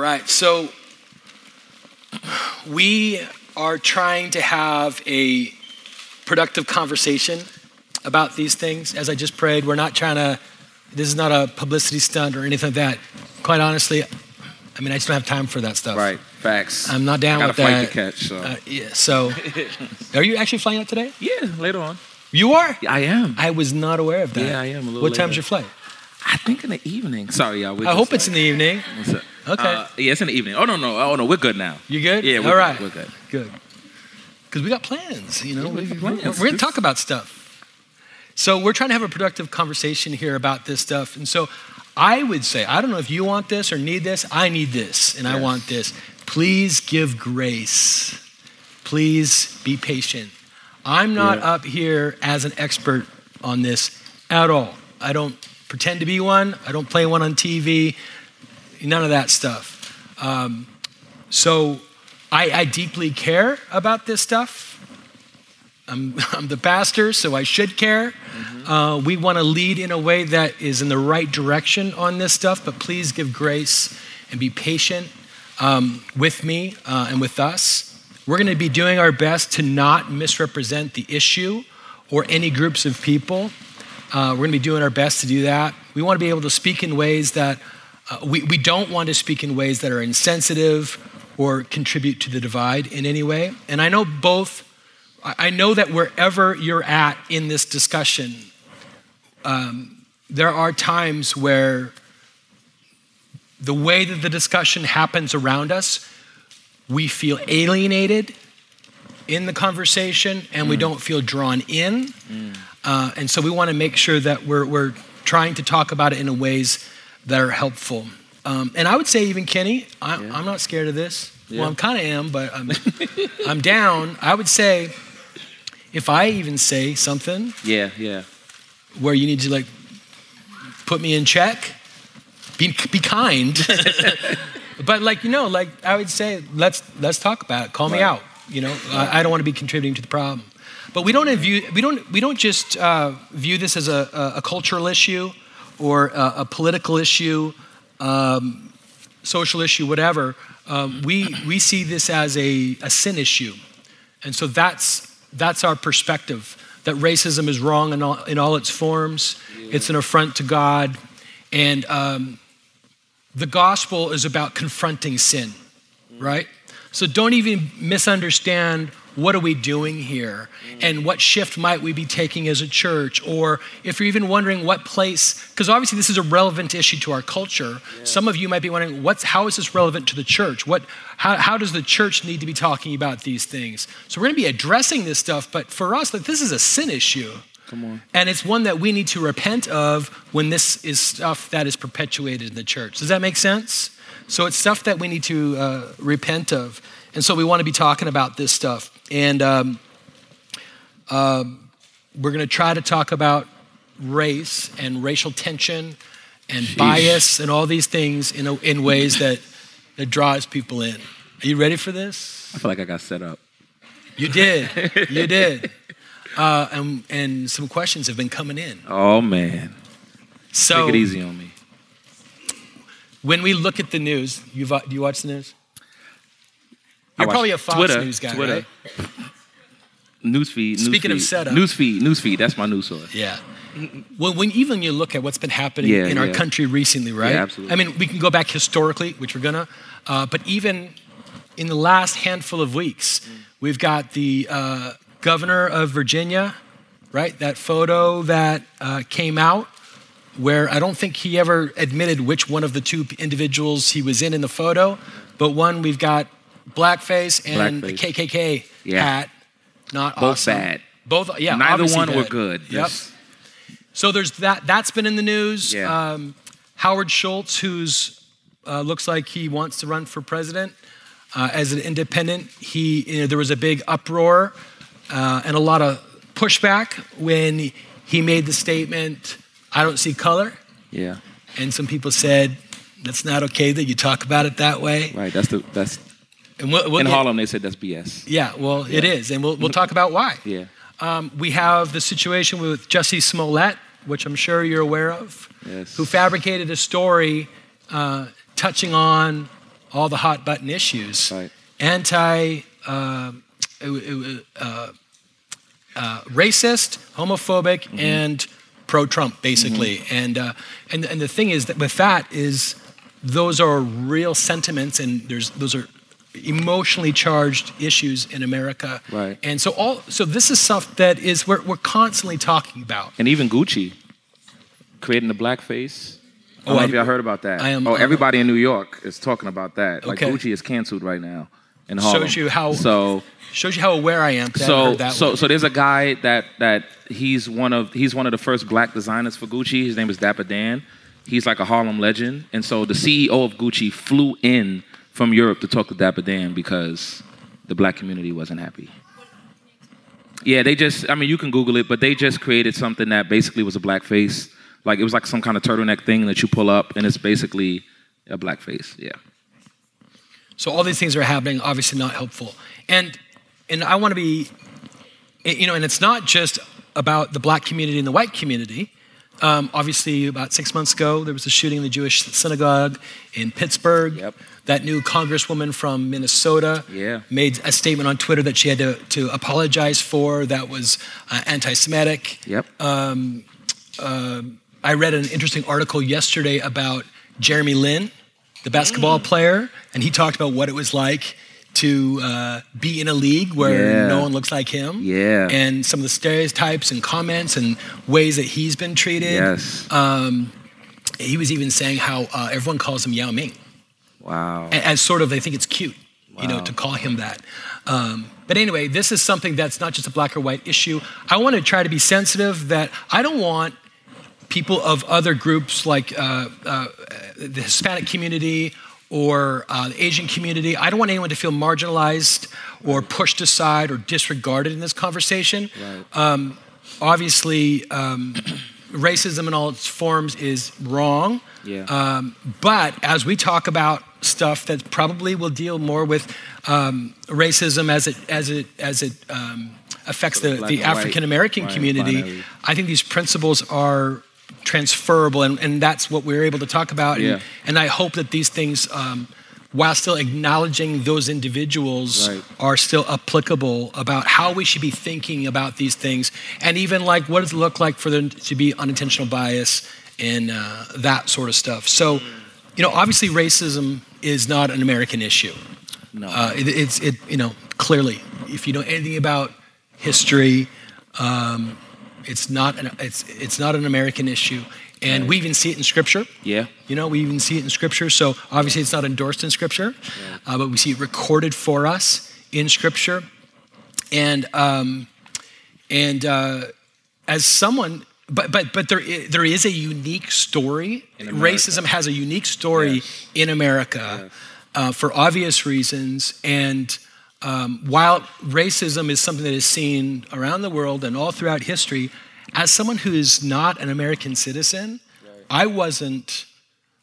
right, so we are trying to have a productive conversation about these things. As I just prayed, we're not trying to, this is not a publicity stunt or anything like that. Quite honestly, I mean, I just don't have time for that stuff. Right. Facts. I'm not down with that. I got with a flight to catch. So. Uh, yeah, so, are you actually flying out today? yeah, later on. You are? Yeah, I am. I was not aware of that. Yeah, I am a little What time's your flight? I think in the evening. Sorry, y'all. I just hope it's in the evening. What's up? Okay. Uh, yeah, it's in the evening. Oh no, no, oh no, we're good now. You good? Yeah, we're All good, we're good. Good. Because we got plans, you know. Yeah, we we, got are plans. going to talk about stuff. So we're trying to have a productive conversation here about this stuff. And so I would say, I don't know if you want this or need this. I need this, and I want this. Please give grace. Please be patient. I'm not Yeah. up here as an expert on this at all. I don't pretend to be one. I don't play one on TV. None of that stuff. Um, so I, I deeply care about this stuff. I'm, I'm the pastor, so I should care. Uh, we want to lead in a way that is in the right direction on this stuff, but please give grace and be patient um, with me uh, and with us. We're going to be doing our best to not misrepresent the issue or any groups of people. Uh, we're going to be doing our best to do that. We want to be able to speak in ways that uh, we, we don't want to speak in ways that are insensitive or contribute to the divide in any way. And I know both, I know that wherever you're at in this discussion, um, there are times where the way that the discussion happens around us, we feel alienated in the conversation and we don't feel drawn in. Uh, and so we want to make sure that we're, we're trying to talk about it in ways that are helpful. Um, and I would say, even Kenny, I, Yeah. I'm not scared of this. Yeah. Well, I'm kind of am, but I'm, I'm down. I would say, if I even say something Yeah, yeah. where you need to like put me in check, be, be kind. but like you know, like I would say, let's let's talk about it. Call me out. You know, I, I don't want to be contributing to the problem. But we don't view we don't we don't just uh, view this as a, a cultural issue or a, a political issue, um, social issue, whatever. Um, we we see this as a, a sin issue, and so that's that's our perspective. That racism is wrong in all, in all its forms. It's an affront to God, and um, the gospel is about confronting sin, right? So don't even misunderstand what are we doing here and what shift might we be taking as a church or if you're even wondering what place because obviously this is a relevant issue to our culture some of you might be wondering what's how is this relevant to the church what how, how does the church need to be talking about these things so we're going to be addressing this stuff but for us like this is a sin issue Come on. and it's one that we need to repent of when this is stuff that is perpetuated in the church. Does that make sense? So it's stuff that we need to uh, repent of. And so we want to be talking about this stuff. And um, um, we're going to try to talk about race and racial tension and Sheesh. bias and all these things in, a, in ways that, that draws people in. Are you ready for this? I feel like I got set up. You did. You did. Uh, and, and some questions have been coming in. Oh man. So Take it easy on me. when we look at the news, you do you watch the news? You're probably a Fox Twitter, News guy, Twitter. right? Newsfeed. Speaking of newsfeed. setup. Newsfeed. Newsfeed. That's my news source. Yeah. Well, when even you look at what's been happening Yeah, in our yeah. country recently, right? Yeah, absolutely. I mean, we can go back historically, which we're gonna, uh, but even in the last handful of weeks, we've got the uh, governor of Virginia, right? That photo that uh, came out where I don't think he ever admitted which one of the two individuals he was in in the photo, but one we've got blackface and Blackface. the KKK Yeah. hat. Not Both awesome. bad. Both, yeah. Neither one were good. Yep. So there's that. That's been in the news. Yeah. Um, Howard Schultz, who's uh, looks like he wants to run for president uh, as an independent. He you know, there was a big uproar uh, and a lot of pushback when he made the statement, "I don't see color," Yeah. and some people said. That's not okay that you talk about it that way. Right. That's the that's And we'll, we'll in get- Harlem they said that's BS. Yeah, well, it is, and we'll we'll talk about why. Yeah. Um, we have the situation with Jussie Smollett, which I'm sure you're aware of, Yes. who fabricated a story uh, touching on all the hot button issues. Right. Anti uh, uh, uh, racist, homophobic, Mm-hmm. and pro-Trump, basically. And uh, and and the thing is that with that is those are real sentiments, and there's those are emotionally charged issues in America. Right. And so all so this is stuff that is we're we're constantly talking about. And even Gucci creating the blackface. I don't Oh, know I- if y'all heard about that. I am- oh, everybody in New York is talking about that. Like Gucci is canceled right now in Harlem. Shows you how- So Shows you how aware I am. So that so so there's a guy that that he's one of he's one of the first black designers for Gucci. His name is Dapper Dan. He's like a Harlem legend, and so the CEO of Gucci flew in from Europe to talk to Dapper Dan because the black community wasn't happy. Yeah, they just I mean you can Google it, but they just created something that basically was a black face. Like it was like some kind of turtleneck thing that you pull up, and it's basically a black face. Yeah. So all these things are happening, obviously not helpful. And and I want to be, you know, and it's not just about the black community and the white community. Um, obviously, about six months ago, there was a shooting in the Jewish synagogue in Pittsburgh. Yep. That new congresswoman from Minnesota Yeah. made a statement on Twitter that she had to, to apologize for that was uh, anti Semitic. Yep. I read an interesting article yesterday about Jeremy Lin, the basketball Mm. player, and he talked about what it was like to uh, be in a league where Yeah. no one looks like him. Yeah. And some of the stereotypes and comments and ways that he's been treated. yes. He was even saying how uh, everyone calls him Yao Ming wow. as sort of they think it's cute, you know, to call him that. Um, but anyway, this is something that's not just a black or white issue. I want to try to be sensitive that I don't want people of other groups like uh, uh, the Hispanic community or uh, the Asian community. I don't want anyone to feel marginalized or pushed aside or disregarded in this conversation. Right. Obviously, um, racism in all its forms is wrong. Yeah. Um, but as we talk about stuff that probably will deal more with um, racism as it as it as it um, affects the, the African American community, binary. I think these principles are transferable, and, and that's what we're able to talk about. And, Yeah. and I hope that these things, um, while still acknowledging those individuals, Right. are still applicable about how we should be thinking about these things, and even like what does it look like for there to be unintentional bias and uh, that sort of stuff. So, you know, obviously racism is not an American issue. No. Uh, it, it's it you know clearly if you know anything about history, um, it's not an, it's it's not an American issue, and we even see it in Scripture. yeah. You know, we even see it in Scripture. So obviously, it's not endorsed in Scripture, uh, but we see it recorded for us in Scripture. And um, and uh, as someone, but but but there there is a unique story. Racism has a unique story Yes. in America uh, for obvious reasons. And um, while racism is something that is seen around the world and all throughout history, as someone who is not an American citizen, I wasn't.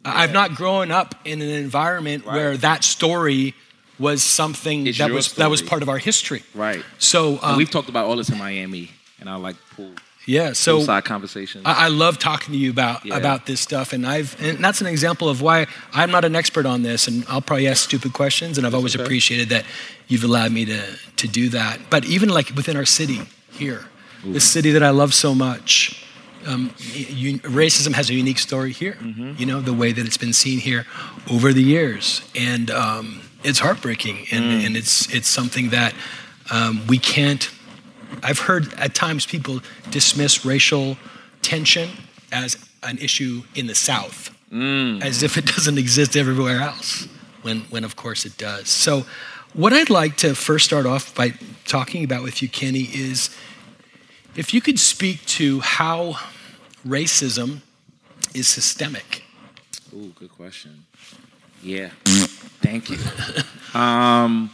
I've not grown up in an environment where that story was something It's that was that was part of our history. Right. So um, we've talked about all this in Miami, and I like pool yeah, so poolside conversations. I, I love talking to you about Yeah. about this stuff, and I've and that's an example of why I'm not an expert on this, and I'll probably ask stupid questions, and I've always okay. appreciated that you've allowed me to to do that. But even like within our city here, this city that I love so much, um, you, racism has a unique story here. Mm-hmm. You know the way that it's been seen here over the years, and um, it's heartbreaking, and, Mm. and it's it's something that um, we can't I've heard at times people dismiss racial tension as an issue in the South, as if it doesn't exist everywhere else, when, when of course it does. So, what I'd like to first start off by talking about with you, Kenny, is if you could speak to how racism is systemic. Ooh, good question. Yeah. Thank you. Um,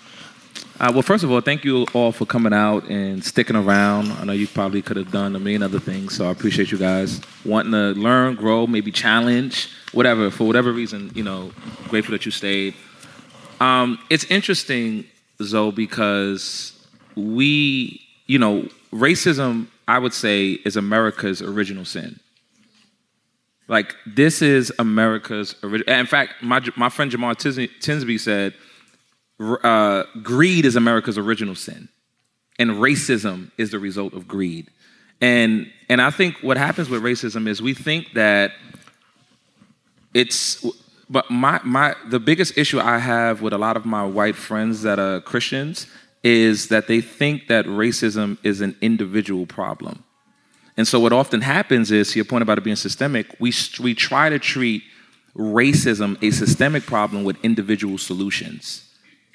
uh, well, first of all, thank you all for coming out and sticking around. I know you probably could have done a million other things, so I appreciate you guys wanting to learn, grow, maybe challenge, whatever. For whatever reason, you know, grateful that you stayed. Um, it's interesting, Zoe, because we, you know, racism, I would say, is America's original sin. Like this is America's original. In fact, my my friend Tis- Tisby said, uh, "Greed is America's original sin, and racism is the result of greed." And and I think what happens with racism is we think that it's. But my my the biggest issue I have with a lot of my white friends that are Christians is that they think that racism is an individual problem. And so what often happens is, to your point about it being systemic, we, we try to treat racism a systemic problem with individual solutions.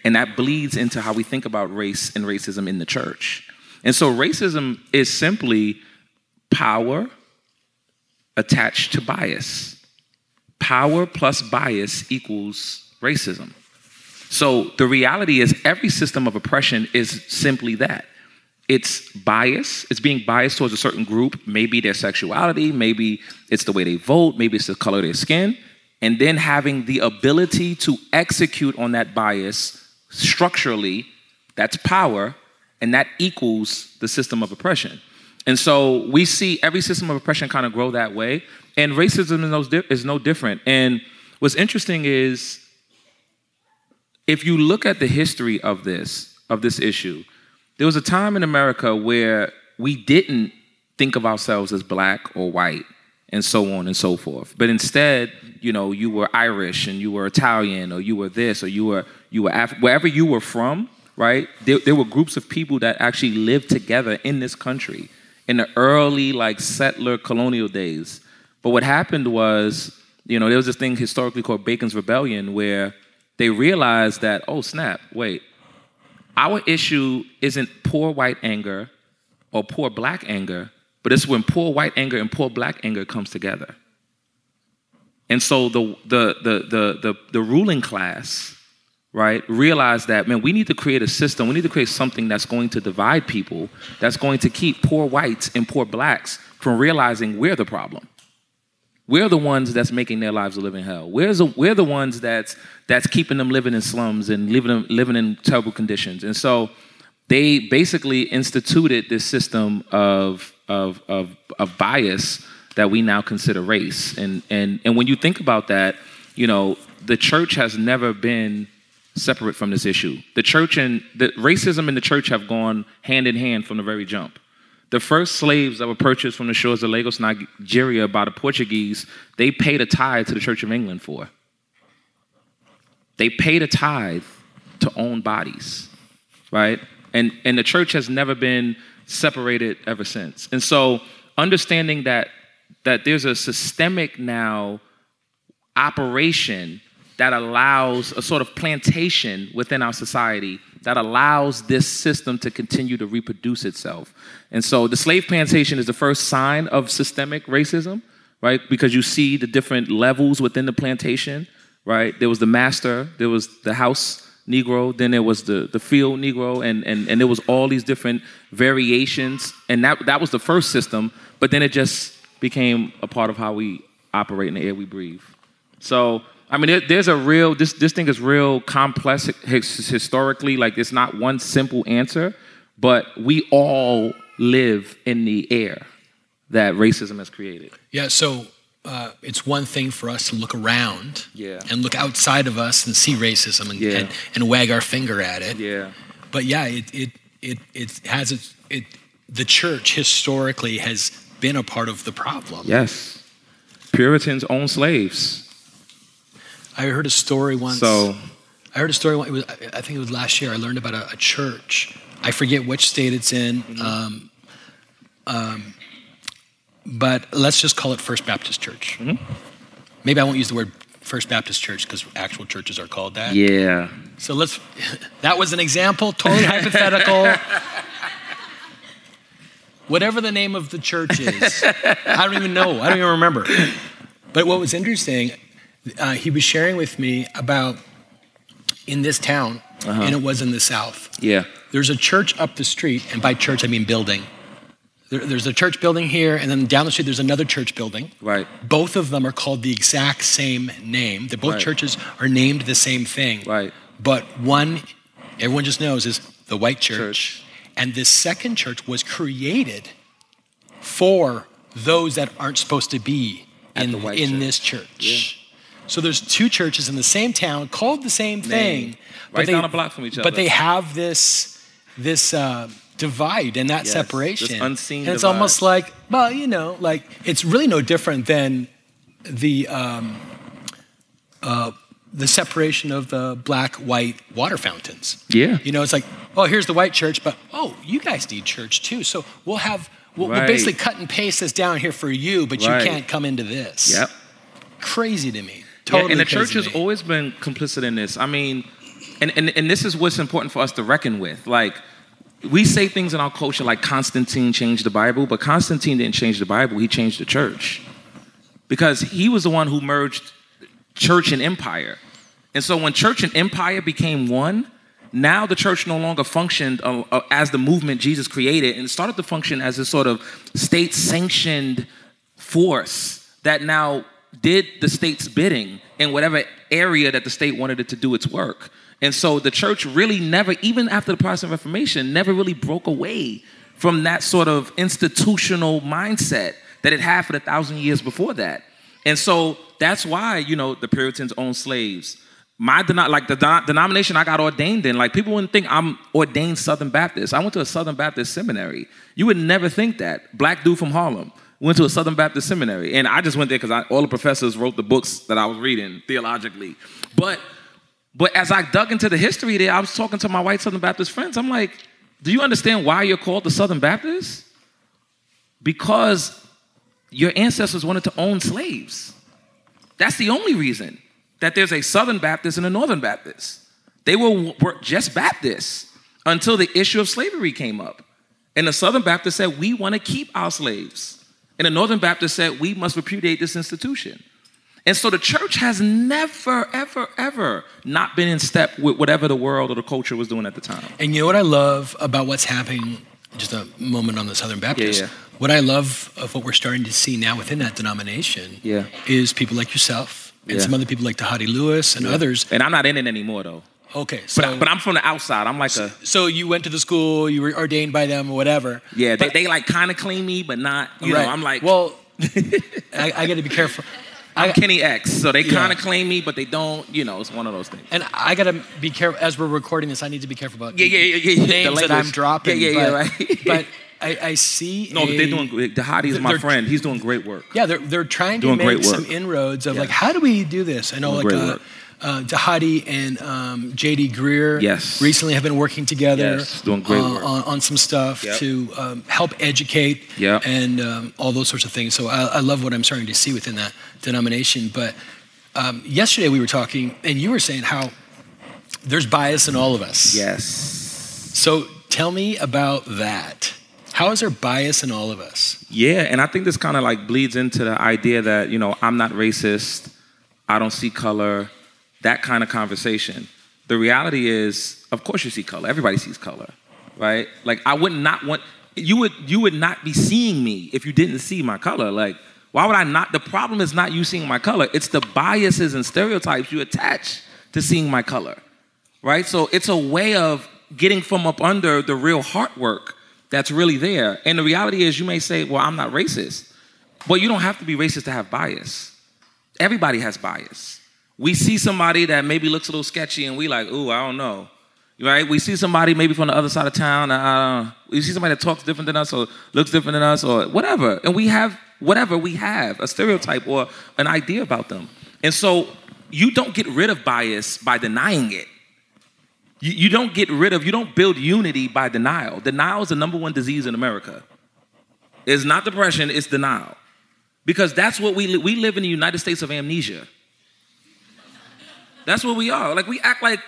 And that bleeds into how we think about race and racism in the church. And so racism is simply power attached to bias. Power plus bias equals racism. So the reality is, every system of oppression is simply that it's bias. It's being biased towards a certain group, maybe their sexuality, maybe it's the way they vote, maybe it's the color of their skin, and then having the ability to execute on that bias structurally, that's power, and that equals the system of oppression. And so we see every system of oppression kind of grow that way, and racism is no, is no different. And what's interesting is if you look at the history of this, of this issue, there was a time in America where we didn't think of ourselves as black or white and so on and so forth. But instead, you know, you were Irish and you were Italian or you were this or you were you were Af- wherever you were from, right? There, there were groups of people that actually lived together in this country in the early like settler colonial days. But what happened was, you know, there was this thing historically called Bacon's Rebellion where they realized that, oh snap, wait, our issue isn't poor white anger or poor black anger, but it's when poor white anger and poor black anger comes together. And so the the the the the, the ruling class, right, realized that man, we need to create a system. We need to create something that's going to divide people, that's going to keep poor whites and poor blacks from realizing we're the problem. We're the ones that's making their lives a living hell. We're the, we're the ones that's, that's keeping them living in slums and living, living in terrible conditions. And so they basically instituted this system of, of, of, of bias that we now consider race. And, and, and when you think about that, you know, the church has never been separate from this issue. The church and the racism and the church have gone hand in hand from the very jump. The first slaves that were purchased from the shores of Lagos, Nigeria by the Portuguese, they paid a tithe to the Church of England for. They paid a tithe to own bodies, right? And, and the church has never been separated ever since. And so understanding that, that there's a systemic now operation that allows a sort of plantation within our society that allows this system to continue to reproduce itself. And so the slave plantation is the first sign of systemic racism, right? Because you see the different levels within the plantation, right? There was the master, there was the house Negro, then there was the, the field Negro, and, and, and there was all these different variations. And that, that was the first system, but then it just became a part of how we operate in the air we breathe. So I mean, there's a real this this thing is real complex historically. Like it's not one simple answer, but we all live in the air that racism has created. Yeah. So uh, it's one thing for us to look around yeah. and look outside of us and see racism and, yeah. and, and, wag our finger at it. Yeah. But yeah, it it it it has its, it. The church historically has been a part of the problem. Yes. Puritans own slaves. I heard a story once. So, I heard a story. It was, I think it was last year. I learned about a, a church. I forget which state it's in. Mm-hmm. Um, um, but let's just call it First Baptist Church. Mm-hmm. Maybe I won't use the word First Baptist Church because actual churches are called that. Yeah. So let's. That was an example, totally hypothetical. Whatever the name of the church is, I don't even know. I don't even remember. But what was interesting, uh, he was sharing with me about in this town, uh-huh. and it was in the South. Yeah. There's a church up the street, and by church I mean building. There, there's a church building here, and then down the street there's another church building. Right. Both of them are called the exact same name. They're both right. churches are named the same thing. Right. But one, everyone just knows, is the white church. church. And this second church was created for those that aren't supposed to be At in in church. this church. So there's two churches in the same town called the same thing, Right down a block from each other. But they have this this uh, divide and that Yes, separation. unseen and it's divide. almost like, well, you know, like it's really no different than the um, uh, the separation of the black white water fountains. Yeah. You know, it's like, oh, here's the white church, but oh, you guys need church too. So we'll have we'll, we'll basically cut and paste this down here for you, but Right. you can't come into this. Yep. Crazy to me. Yeah, Totally. and the church has always been complicit in this. I mean, and, and, and this is what's important for us to reckon with. Like, we say things in our culture like Constantine changed the Bible, but Constantine didn't change the Bible, he changed the church. Because he was the one who merged church and empire. And so when church and empire became one, now the church no longer functioned uh, uh, as the movement Jesus created and started to function as a sort of state sanctioned force that now did the state's bidding in whatever area that the state wanted it to do its work. And so the church really never, even after the Protestant Reformation, never really broke away from that sort of institutional mindset that it had for the thousand years before that. And so that's why, you know, the Puritans owned slaves. My like the de- denomination I got ordained in, like people wouldn't think I'm ordained Southern Baptist. I went to a Southern Baptist seminary. You would never think that. Black dude from Harlem went to a Southern Baptist seminary, and I just went there because all the professors wrote the books that I was reading theologically. But but as I dug into the history there, I was talking to my white Southern Baptist friends. I'm like, do you understand why you're called the Southern Baptist? Because your ancestors wanted to own slaves. That's the only reason that there's a Southern Baptist and a Northern Baptist. They were, were just Baptists until the issue of slavery came up. And the Southern Baptist said, we want to keep our slaves. And the Northern Baptist said, we must repudiate this institution. And so the church has never, ever, ever not been in step with whatever the world or the culture was doing at the time. And you know what I love about what's happening, just a moment on the Southern Baptist. Yeah, yeah. What I love of what we're starting to see now within that denomination Yeah. is people like yourself and some other people like Dhati Lewis and others. And I'm not in it anymore, though. Okay, so But, but I'm from the outside. I'm like a, so you went to the school, you were ordained by them or whatever. yeah, they, But- they like kind of claim me, but not, you right. know, I'm like, well, I, I got to be careful. I'm I, Kenny X. So they kind of claim me, but they don't, you know, it's one of those things. and I got to be careful as we're recording this. I need to be careful about Yeah, yeah, yeah, yeah, yeah. The names that. I'm dropping. Yeah, yeah, yeah, but, right. but I, I see. No, but a- they're doing great. Dhati is my friend. He's doing great work. Yeah, they're they're trying to make some inroads of like how do we do this? I know Doing like great uh, uh, Dhati and um, JD Greear Yes. recently have been working together Yes, doing great uh. On, on some stuff Yep. to um, help educate Yep. and um, all those sorts of things. So I, I love what I'm starting to see within that denomination. But um, yesterday we were talking and you were saying how there's bias in all of us. Yes. So tell me about that. How is there bias in all of us? Yeah, and I think this kind of like bleeds into the idea that, you know, I'm not racist, I don't see color, that kind of conversation. The reality is, of course you see color. Everybody sees color, right? Like I would not want you would you would not be seeing me if you didn't see my color. Like why would I not? The problem is not you seeing my color. It's the biases and stereotypes you attach to seeing my color. Right? So it's a way of getting from up under the real heart work that's really there. And the reality is, you may say, well, I'm not racist. But you don't have to be racist to have bias. Everybody has bias. We see somebody that maybe looks a little sketchy and we like, ooh, I don't know. Right? We see somebody maybe from the other side of town. Uh, we see somebody that talks different than us or looks different than us or whatever. And we have whatever we have, a stereotype or an idea about them. And so you don't get rid of bias by denying it. You, you don't get rid of, you don't build unity by denial. Denial is the number one disease in America. It's not depression, it's denial. Because that's what we li- we live in the United States of amnesia. That's what we are. Like we act like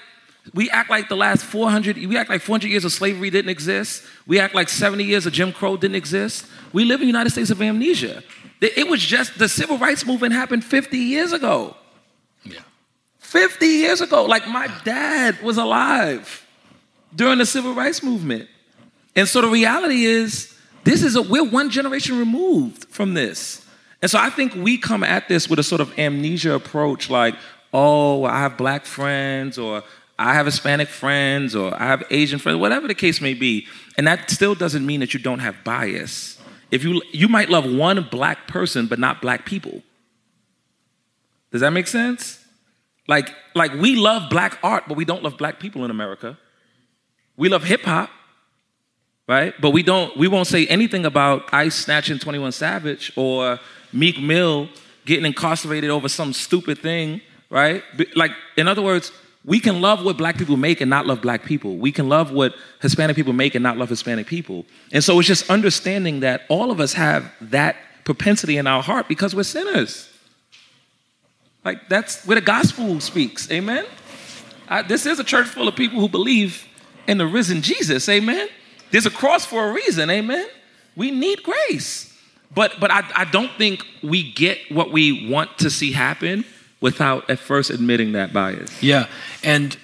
we act like the last 400 we act like 400 years of slavery didn't exist. We act like 70 years of Jim Crow didn't exist. We live in the United States of amnesia. It it was just the civil rights movement happened 50 years ago. Yeah. 50 years ago. Like my dad was alive during the civil rights movement. And so the reality is, this is a we're one generation removed from this. And so I think we come at this with a sort of amnesia approach, like, oh, I have black friends, or I have Hispanic friends, or I have Asian friends, whatever the case may be. And that still doesn't mean that you don't have bias. If you you might love one black person, but not black people. Does that make sense? Like, like we love black art, but we don't love black people in America. We love hip hop, right? But we don't. We won't say anything about ICE snatching Twenty One Savage or Meek Mill getting incarcerated over some stupid thing, right? Like, in other words, we can love what black people make and not love black people. We can love what Hispanic people make and not love Hispanic people. And so it's just understanding that all of us have that propensity in our heart because we're sinners. Like that's where the gospel speaks. Amen. I, this is a church full of people who believe in the risen Jesus. Amen. There's a cross for a reason. Amen. We need grace. But but I, I don't think we get what we want to see happen without at first admitting that bias. Yeah. And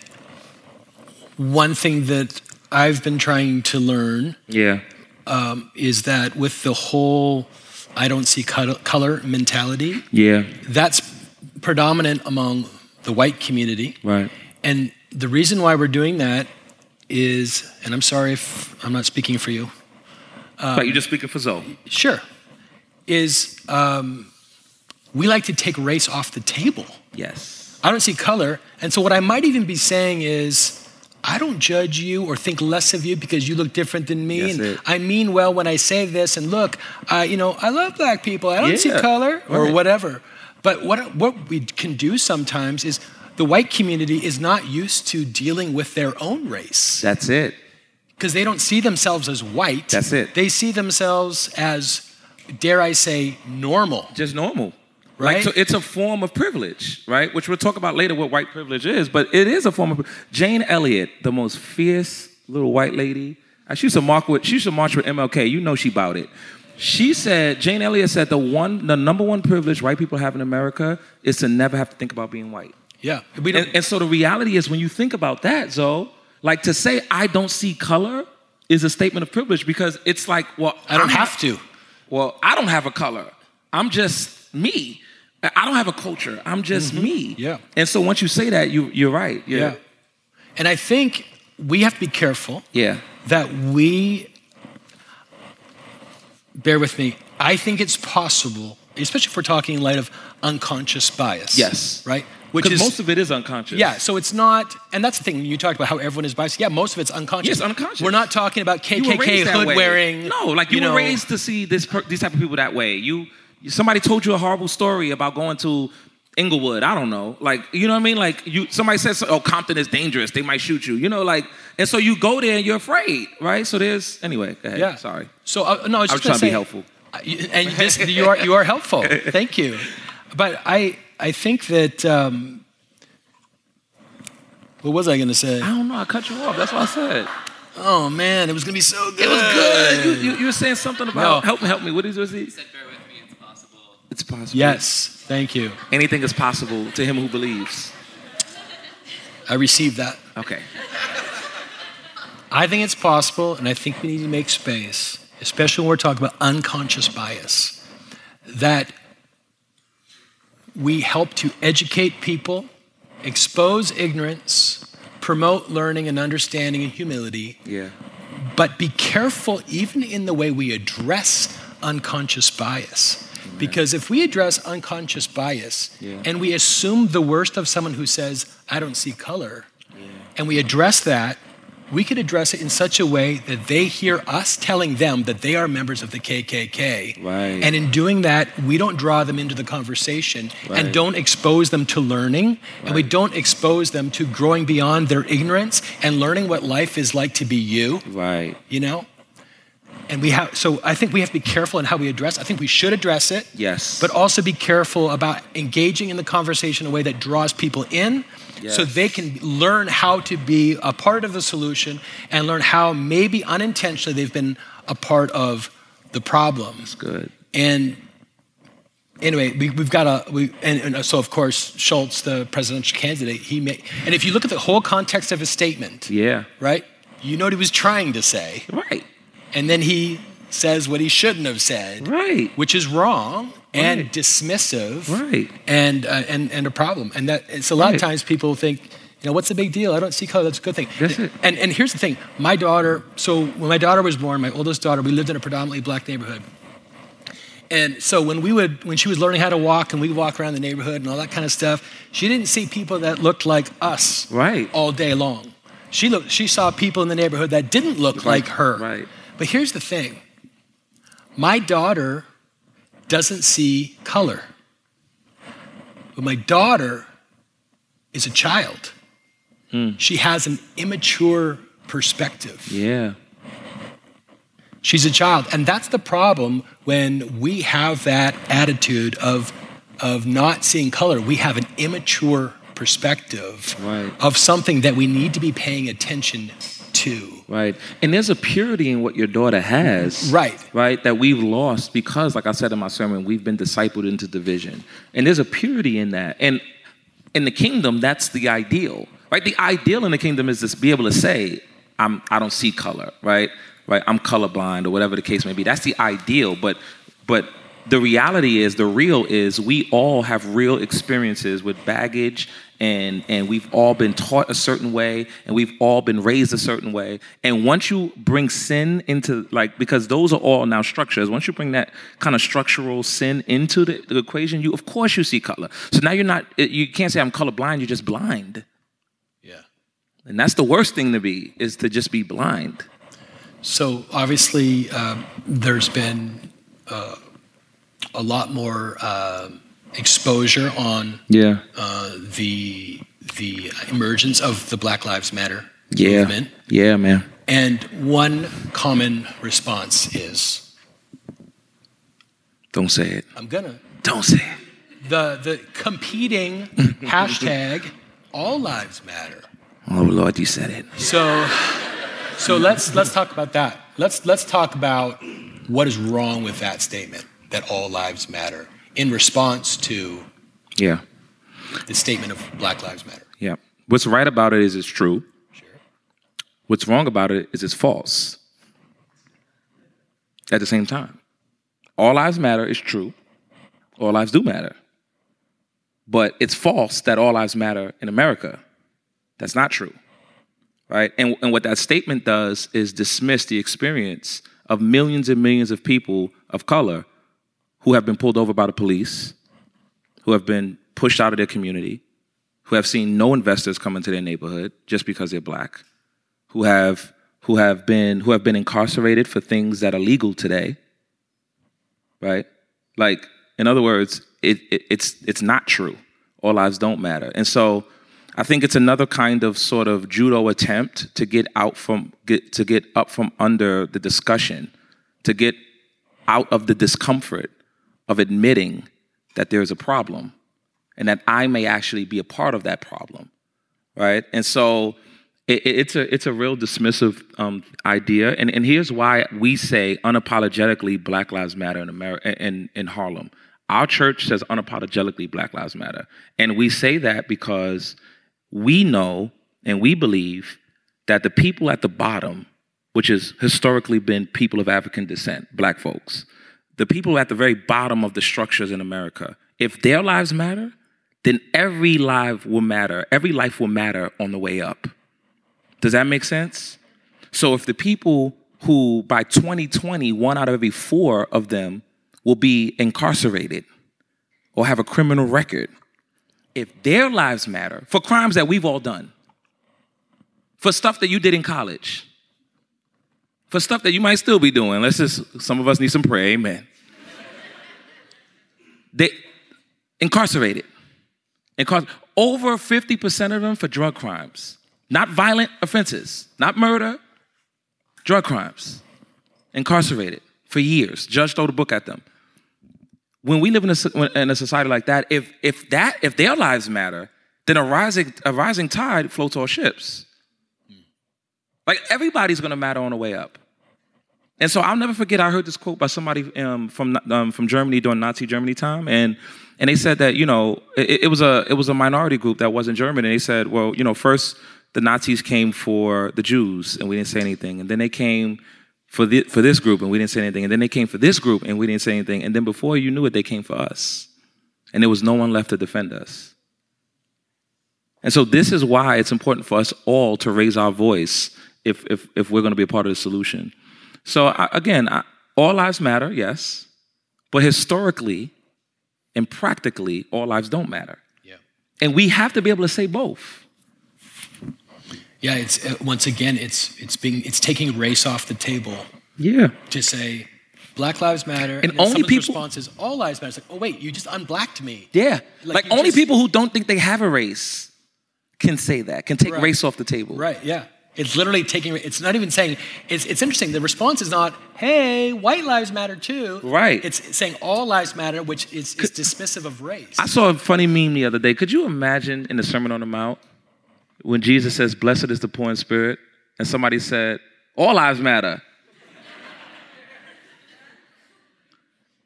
one thing that I've been trying to learn Yeah. um, is that with the whole I don't see color, mentality, Yeah. that's predominant among the white community. Right. And the reason why we're doing that is, and I'm sorry if I'm not speaking for you, but you're just speaking for Zoe. sure, is um, we like to take race off the table. Yes. I don't see color. And so, what I might even be saying is, I don't judge you or think less of you because you look different than me. That's and it. I mean well when I say this. And look, uh, you know, I love black people. I don't see color or Right. whatever. But what, what we can do sometimes is the white community is not used to dealing with their own race That's it. because they don't see themselves as white. That's it. They see themselves as, dare I say, normal. just normal. Right? Like, so it's a form of privilege, right? Which we'll talk about later what white privilege is, but it is a form of Jane Elliott, the most fierce little white lady. uh, She used to march with she used to march with MLK. You know she about it. She said, Jane Elliott said the one the number one privilege white people have in America is to never have to think about being white. Yeah. And, and so the reality is when you think about that, Zoe, like to say I don't see color is a statement of privilege because it's like, well, I don't I'm have to. well, I don't have a color. I'm just me. I don't have a culture. I'm just me. Mm-hmm. Yeah. And so once you say that, you you're right. Yeah. Yeah. And I think we have to be careful Yeah. that we, bear with me, I think it's possible, especially if we're talking in light of unconscious bias. Yes. Right? Which is, most of it is unconscious. yeah, so it's not, and that's the thing, you talked about how everyone is biased. Yeah, most of it's unconscious. Yes, unconscious. We're not talking about KKK hood wearing. No, like you, know, were raised to see this per- these type of people that way. You somebody told you a horrible story about going to Inglewood. I don't know. Like you know what I mean? Like you somebody says, "Oh, Compton is dangerous. They might shoot you." You know, like and so you go there and you're afraid, right? So there's anyway. Go ahead. Yeah. Sorry. So, uh, no, I was I just was gonna trying to say, be helpful. Uh, you- and this, you are you are helpful. Thank you. But I I think that um, what was I going to say? I don't know. I cut you off. That's what I said. Oh man, it was going to be so good. It was good. You, you, you were saying something about No. help me, help me. What is was he? said, bear with me, it's possible. It's possible. Yes, thank you. Anything is possible to him who believes. I received that. Okay. I think it's possible, and I think we need to make space, especially when we're talking about unconscious bias, that we help to educate people, expose ignorance, promote learning and understanding and humility, Yeah. but be careful even in the way we address unconscious bias. Because if we address unconscious bias Yeah. and we assume the worst of someone who says, I don't see color, and we address that, we could address it in such a way that they hear us telling them that they are members of the KKK. Right. And in doing that, we don't draw them into the conversation Right. and don't expose them to learning, and we don't expose them to growing beyond their ignorance and learning what life is like to be you Right. you know and we have so i think we have to be careful in how we address i think we should address it Yes. but also be careful about engaging in the conversation in a way that draws people in so they can learn how to be a part of the solution and learn how maybe unintentionally they've been a part of the problems Good. and anyway we, we've got a we and, and so of course schultz the presidential candidate he made and if you look at the whole context of his statement Yeah. right you know what he was trying to say Right. And then he says what he shouldn't have said, Right. which is wrong and Right. dismissive, Right. and uh, and and a problem. And that it's a lot Right. of times people think, you know, what's the big deal? I don't see color. That's a good thing. That's it. And and here's the thing: my daughter. So when my daughter was born, my oldest daughter, we lived in a predominantly black neighborhood, And so when we would, when she was learning how to walk and we walk around the neighborhood and all that kind of stuff, she didn't see people that looked like us Right. all day long. She looked, she saw people in the neighborhood that didn't look like her. Right. But here's the thing. My daughter doesn't see color. But my daughter is a child. Hmm. She has an immature perspective. Yeah. She's a child. And that's the problem when we have that attitude of, of not seeing color. We have an immature perspective Right. of something that we need to be paying attention to. Right. And there's a purity in what your daughter has. Right. Right. That we've lost because, like I said in my sermon, we've been discipled into division. And there's a purity in that. And in the kingdom, that's the ideal. Right? The ideal in the kingdom is to be able to say, I'm I don't see color, right? Right. I'm colorblind or whatever the case may be. That's the ideal. But but the reality is the real is we all have real experiences with baggage and and we've all been taught a certain way and we've all been raised a certain way. And once you bring sin into like because those are all now structures once you bring that kind of structural sin into the, the equation you of course you see color. So now you're not you can't say i'm colorblind you're just blind. Yeah. and that's the worst thing to be is to just be blind. So obviously, um, there's been uh, a lot more um exposure on yeah. uh, the the emergence of the Black Lives Matter yeah. movement, yeah man. And one common response is, don't say it. "I'm gonna." don't say it. The the competing hashtag All Lives Matter. oh lord you said it. So, so let's let's talk about that. Let's let's talk about what is wrong with that statement that all lives matter in response to yeah the statement of Black Lives Matter. yeah what's right about it is it's true Sure. What's wrong about it is it's false. At the same time, all lives matter is true. All lives do matter. But it's false that all lives matter in America. That's not true. Right? And, and what that statement does is dismiss the experience of millions and millions of people of color who have been pulled over by the police, who have been pushed out of their community, who have seen no investors come into their neighborhood just because they're black who have who have been who have been incarcerated for things that are legal today right? Like in other words it, it, it's it's not true. All lives don't matter. And so i think it's another kind of sort of judo attempt to get out from get to get up from under the discussion to get out of the discomfort of admitting that there's a problem and that i may actually be a part of that problem right? And so it, it- it's a it's a real dismissive um, idea, and and here's why we say unapologetically Black Lives Matter in America in in Harlem. Our church says unapologetically Black Lives Matter, and we say that because we know and we believe that the people at the bottom, which has historically been people of African descent, Black folks, the people at the very bottom of the structures in America, if their lives matter, then every life will matter. Every life will matter on the way up. Does that make sense? So if the people who by 2020, one out of every four of them will be incarcerated or have a criminal record, if their lives matter for crimes that we've all done, for stuff that you did in college, for stuff that you might still be doing, let's just, some of us need some prayer, amen. They incarcerated. Incar- over 50% of them for drug crimes, not violent offenses, not murder, drug crimes. Incarcerated for years. Judge throw the book at them. When we live in a, in a society like that, if, if that if their lives matter, then a rising a rising tide floats all ships. Like everybody's gonna matter on the way up. And so I'll never forget. I heard this quote by somebody um, from um, from Germany during Nazi Germany time, and and they said that you know it, it was a it was a minority group that wasn't German, and they said, well, you know, first the Nazis came for the Jews, and we didn't say anything, and then they came for the, for this group, and we didn't say anything, and then they came for this group, and we didn't say anything, and then before you knew it, they came for us, and there was no one left to defend us. And so this is why it's important for us all to raise our voice if if if we're going to be a part of the solution. So I, again, I, all lives matter, yes. But historically and practically, all lives don't matter. Yeah. And we have to be able to say both. Yeah, it's uh, once again, it's it's being it's taking race off the table Yeah. to say Black Lives Matter, And then only someone's people- response is all lives matter. It's like, oh wait, you just unblacked me. Yeah. Like, Like, only just- people who don't think they have a race can say that, can take Right. race off the table. Right. Yeah. It's literally taking. It's not even saying. It's it's interesting. The response is not, "Hey, white lives matter too." Right. It's saying all lives matter, which is, is dismissive of race. I saw a funny meme the other day. Could you imagine in the Sermon on the Mount when Jesus says, Blessed is the poor in spirit, and somebody said, All lives matter.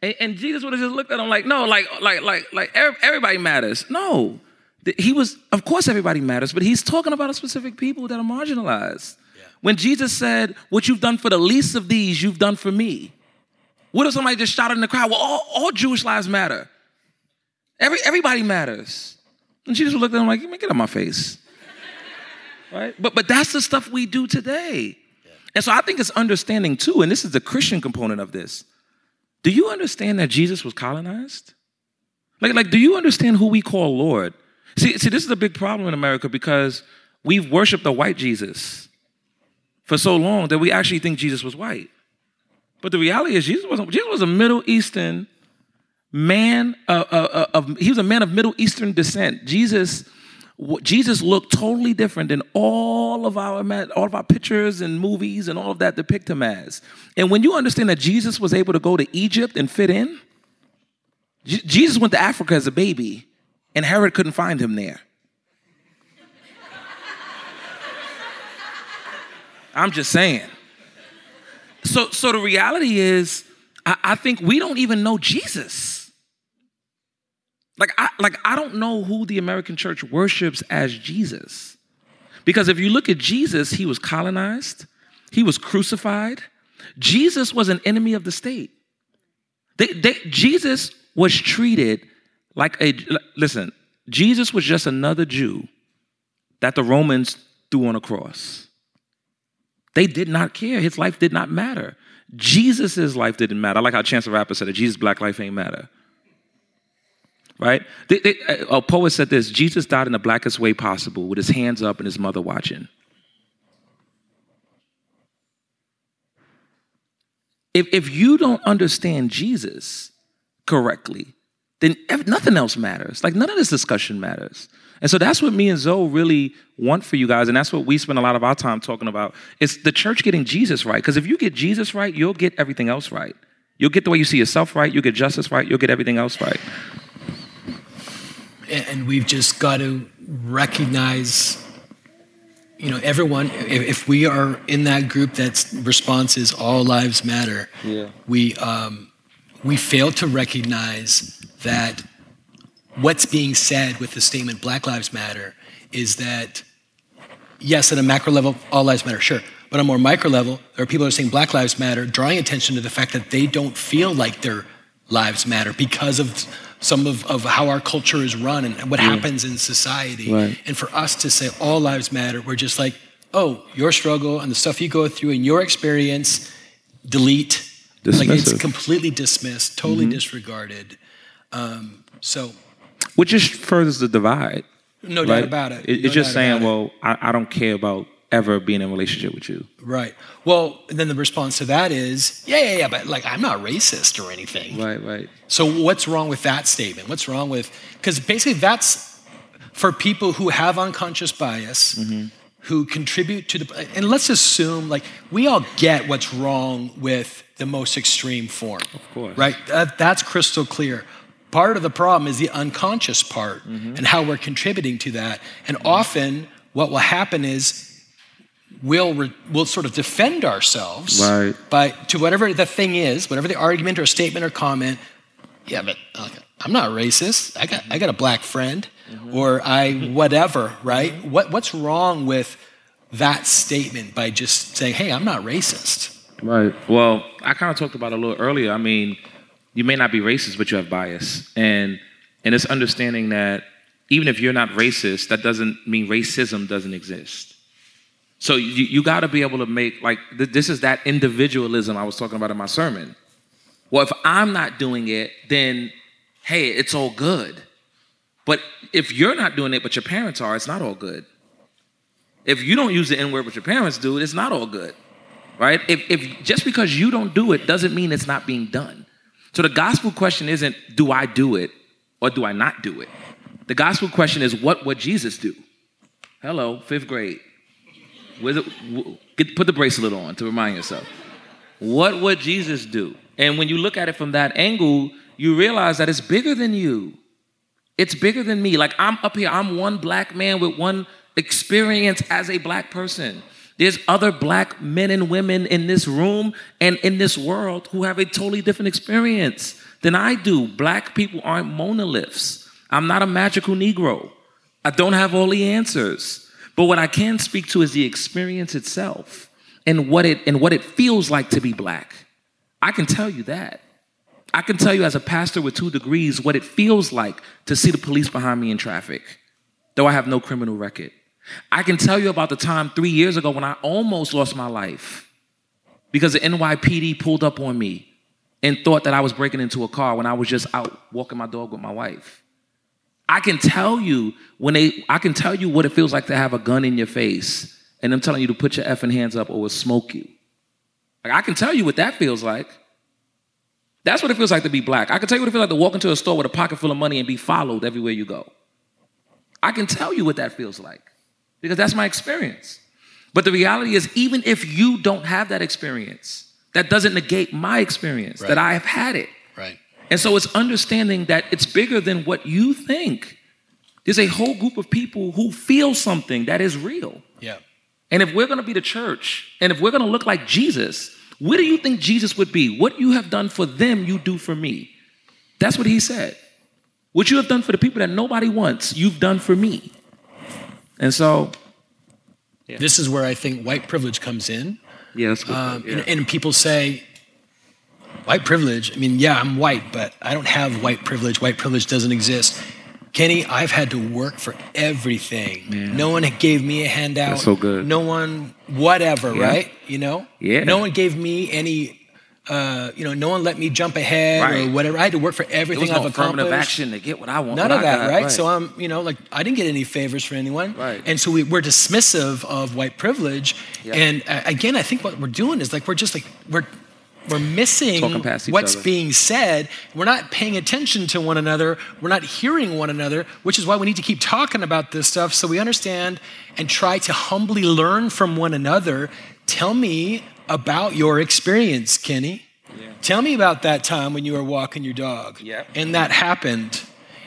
and, and Jesus would have just looked at him like, No, like, like, like, like everybody matters. No. He was, of course, everybody matters, but he's talking about a specific people that are marginalized. When Jesus said, What you've done for the least of these, you've done for me. What if somebody just shouted in the crowd, Well, all, all Jewish lives matter? Every, everybody matters. And Jesus looked at him like, "Man, get out my face. right? But, but that's the stuff we do today. And so I think it's understanding too, and this is the Christian component of this. Do you understand that Jesus was colonized? Like, like, do you understand who we call Lord? See, see, this is a big problem in America because we've worshiped the white Jesus for so long that we actually think Jesus was white. But the reality is, Jesus wasn't. Jesus was a Middle Eastern man uh, uh, uh, of he was a man of Middle Eastern descent. Jesus Jesus looked totally different than all of our all of our pictures and movies and all of that depict him as. And when you understand that Jesus was able to go to Egypt and fit in, Jesus went to Africa as a baby, and Herod couldn't find him there. I'm just saying. So, so the reality is, I, I think we don't even know Jesus. Like, I, like I don't know who the American church worships as Jesus, because if you look at Jesus, he was colonized, he was crucified. Jesus was an enemy of the state. They, they, Jesus was treated like a listen. Jesus was just another Jew that the Romans threw on a cross. They did not care. His life did not matter. Jesus' life didn't matter. I like how Chance the Rapper said it Jesus' black life ain't matter. Right? They- they- a poet said this Jesus died in the blackest way possible with his hands up and his mother watching. If, if you don't understand Jesus correctly, then ev- nothing else matters. Like none of this discussion matters. And so that's what me and Zoe really want for you guys, and that's what we spend a lot of our time talking about. It's the church getting Jesus right. Because if you get Jesus right, you'll get everything else right. You'll get the way you see yourself right. You'll get justice right. You'll get everything else right. and and we've just got to recognize you know everyone if, if we are in that group that's response is all lives matter Yeah. we um, we fail to recognize that what's being said with the statement black lives matter is that yes at a macro level all lives matter sure. But on a more micro level there are people who are saying black lives matter drawing attention to the fact that they don't feel like their lives matter because of some of, of how our culture is run and what mm. happens in society. Right. and for us to say all lives matter we're just like oh your struggle and the stuff you go through and your experience delete. Like it's completely dismissed totally mm-hmm. disregarded um, so Which just furthers the divide. no doubt right? about it, It- No it's just saying, well, I, I don't care about ever being in a relationship with you. Right. Well, then the response to that is, yeah, yeah, yeah, but like I'm not racist or anything. Right, right. So what's wrong with that statement? What's wrong with because basically that's for people who have unconscious bias, Mm-hmm. who contribute to the and let's assume like we all get what's wrong with the most extreme form. Of course. Right? That, that's crystal clear. Part of the problem is the unconscious part Mm-hmm. and how we're contributing to that. And often what will happen is we'll re, we'll sort of defend ourselves Right. by to whatever the thing is, whatever the argument or statement or comment. Yeah, but uh, I'm not racist. I got I got a black friend, or I whatever. Right? What what's wrong with that statement by just saying, "Hey, I'm not racist"? Right. Well, I kind of talked about a little earlier. I mean, you may not be racist, but you have bias, and and it's understanding that even if you're not racist, that doesn't mean racism doesn't exist. So you, you got to be able to make like th- this is that individualism I was talking about in my sermon, Well, if I'm not doing it, then hey, it's all good. But if you're not doing it, but your parents are, it's not all good. If you don't use the N word, but your parents do, it's not all good, right? If, if just because you don't do it doesn't mean it's not being done. So the gospel question isn't, do I do it or do I not do it? The gospel question is, what would Jesus do? Hello, fifth grade. Get, put the bracelet on to remind yourself. What would Jesus do? And when you look at it from that angle, you realize that it's bigger than you. It's bigger than me. Like I'm up here, I'm one black man with one experience as a black person. There's other black men and women in this room and in this world who have a totally different experience than I do. Black people aren't monoliths. I'm not a magical Negro. I don't have all the answers. But what I can speak to is the experience itself and what it and what it feels like to be black. I can tell you that. I can tell you as a pastor with two degrees what it feels like to see the police behind me in traffic, though I have no criminal record. I can tell you about the time three years ago when I almost lost my life because the NYPD pulled up on me and thought that I was breaking into a car when I was just out walking my dog with my wife. I can tell you when they, I can tell you what it feels like to have a gun in your face and them telling you to put your effing hands up or we'll smoke you. Like I can tell you what that feels like. That's what it feels like to be black. I can tell you what it feels like to walk into a store with a pocket full of money and be followed everywhere you go. I can tell you what that feels like because that's my experience. But the reality is, even if you don't have that experience, that doesn't negate my experience, right. that I have had it. Right. And so it's understanding that it's bigger than what you think. There's a whole group of people who feel something that is real. Yeah. And if we're going to be the church, and if we're going to look like Jesus, where do you think Jesus would be? What you have done for them, you do for me. That's what he said. What you have done for the people that nobody wants, you've done for me. And so, yeah. this is where I think white privilege comes in. Yeah, that's good. Um, yeah. and, and people say, white privilege. I mean, yeah, I'm white, but I don't have white privilege. White privilege doesn't exist. Kenny, I've had to work for everything. Yeah. No one gave me a handout. That's so good. No one, whatever, yeah. right? You know? Yeah. No one gave me any, uh, you know, no one let me jump ahead right. or whatever. I had to work for everything there was I've no accomplished. affirmative action to get what I want. None of that, right? right? So I'm, you know, like I didn't get any favors for anyone. Right. And so we, are dismissive of white privilege. Yep. And uh, again, I think what we're doing is like we're just like we're we're missing what's other. being said. We're not paying attention to one another. We're not hearing one another, which is why we need to keep talking about this stuff so we understand and try to humbly learn from one another. Tell me about your experience, Kenny. Yeah. Tell me about that time when you were walking your dog yep. and that happened.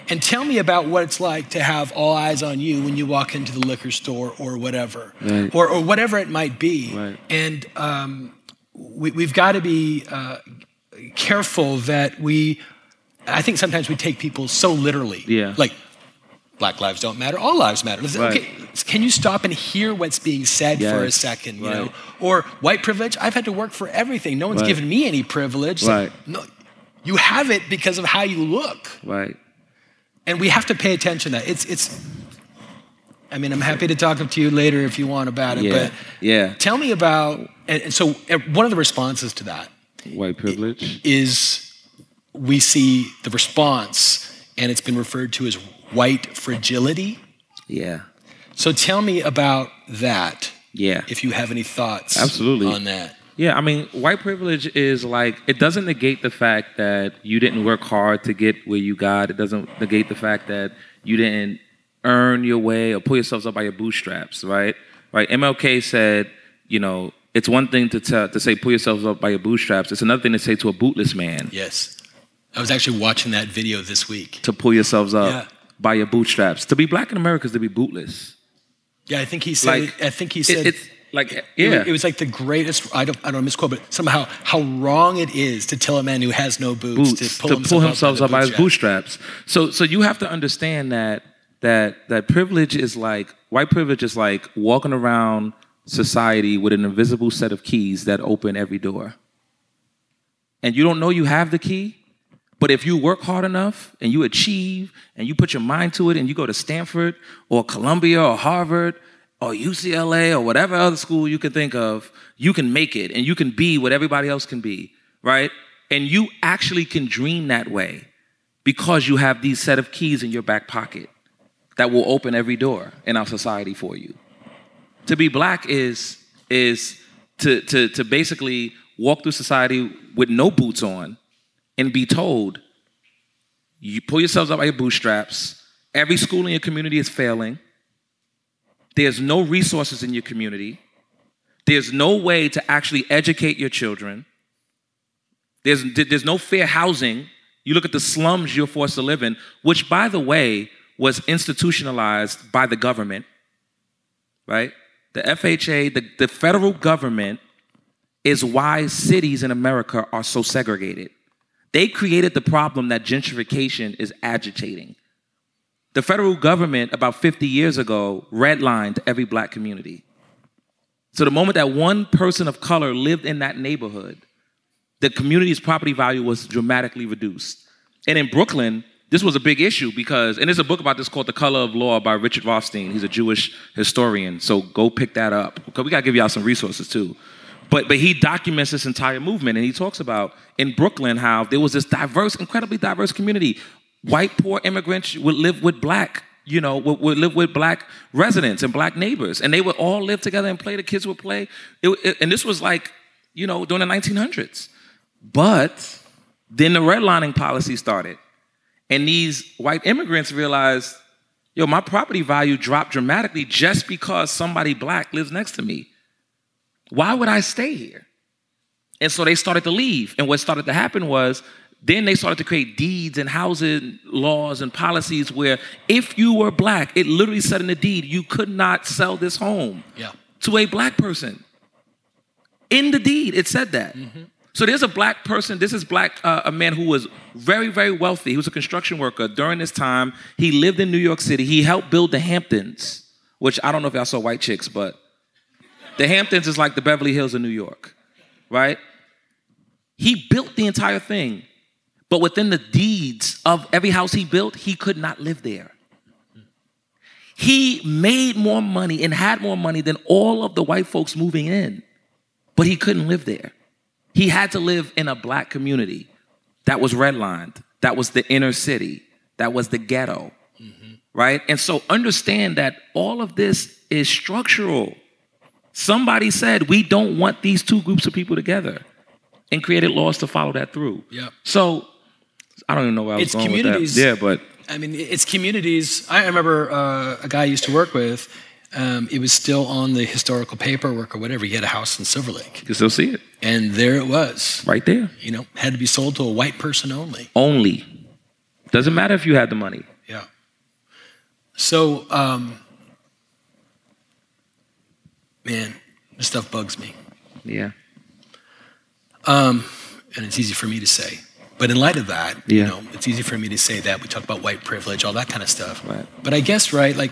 And tell me about what it's like to have all eyes on you when you walk into the liquor store or whatever, right. or, or whatever it might be. Right. And um, we, have got to be uh, careful that we, I think sometimes we take people so literally. Yeah. Like, Black lives don't matter, all lives matter. Right. Okay, can you stop and hear what's being said yes. for a second? You right. know, or white privilege. I've had to work for everything. No one's right. given me any privilege. Right. no, you have it because of how you look. Right. And we have to pay attention to that. It's it's. I mean, I'm happy to talk to you later if you want about it. Yeah. But yeah. Tell me about. And so uh, one of the responses to that. White privilege is we see the response, and it's been referred to as white fragility. Yeah. So tell me about that. Yeah. If you have any thoughts Absolutely. on that. Yeah, I mean, white privilege is like, it doesn't negate the fact that you didn't work hard to get where you got. It doesn't negate the fact that you didn't earn your way or pull yourselves up by your bootstraps, right? Right. MLK said, you know, it's one thing to, tell, to say pull yourselves up by your bootstraps. It's another thing to say to a bootless man. Yes. I was actually watching that video this week. To pull yourselves up. Yeah by your bootstraps. To be black in America is to be bootless. Yeah, I think he said. Like, I think he said. It, it's like yeah, it, it, was like the greatest. I don't. I don't misquote, but somehow how wrong it is to tell a man who has no boots, boots to pull, to himself, pull himself up, up, by his bootstraps. So so you have to understand that that that privilege is like white privilege is like walking around society with an invisible set of keys that open every door. And you don't know you have the key but if you work hard enough and you achieve and you put your mind to it and you go to Stanford or Columbia or Harvard or UCLA or whatever other school you can think of, you can make it and you can be what everybody else can be, right? And you actually can dream that way because you have these set of keys in your back pocket that will open every door in our society for you. To be black is is to to to basically walk through society with no boots on and be told you pull yourselves up by your bootstraps. Every school in your community is failing. There's no resources in your community. There's no way to actually educate your children. There's, there's no fair housing. You look at the slums you're forced to live in, which, by the way, was institutionalized by the government, right? The FHA, the, the federal government, is why cities in America are so segregated. They created the problem that gentrification is agitating. The federal government, about 50 years ago, redlined every black community. So the moment that one person of color lived in that neighborhood, the community's property value was dramatically reduced. And in Brooklyn, this was a big issue because, and there's a book about this called The Color of Law by Richard Rothstein. He's a Jewish historian, so go pick that up. Because we gotta give y'all some resources too. But, but he documents this entire movement and he talks about in Brooklyn how there was this diverse, incredibly diverse community. White poor immigrants would live with black, you know, would, would live with black residents and black neighbors. And they would all live together and play. The kids would play. It, it, and this was like, you know, during the 1900s. But then the redlining policy started. And these white immigrants realized, yo, my property value dropped dramatically just because somebody black lives next to me. Why would I stay here? And so they started to leave. And what started to happen was then they started to create deeds and housing laws and policies where if you were black, it literally said in the deed, you could not sell this home Yeah. to a black person. In the deed, it said that. Mm-hmm. So there's a black person. This is black, uh, a man who was very, very wealthy. He was a construction worker during this time. He lived in New York City. He helped build the Hamptons, which I don't know if y'all saw White Chicks, but the Hamptons is like the Beverly Hills of New York, right? He built the entire thing, but within the deeds of every house he built, he could not live there. He made more money and had more money than all of the white folks moving in, but he couldn't live there. He had to live in a black community that was redlined, that was the inner city, that was the ghetto, mm-hmm. right? And so understand that all of this is structural. Somebody said we don't want these two groups of people together and created laws to follow that through. Yeah. So I don't even know where I was It's going communities. with that. Yeah, but I mean, it's communities. I remember uh, a guy I used to work with. Um, it was still on the historical paperwork or whatever. He had a house in Silver Lake, you can still see it and there it was. right there. You know, had to be sold to a white person only. Only. Doesn't matter if you had the money. Yeah. So, um, man, this stuff bugs me, Yeah. um, and it's easy for me to say. But in light of that, you know, it's easy for me to say that. We talk about white privilege, all that kind of stuff. Right. But I guess, right, like,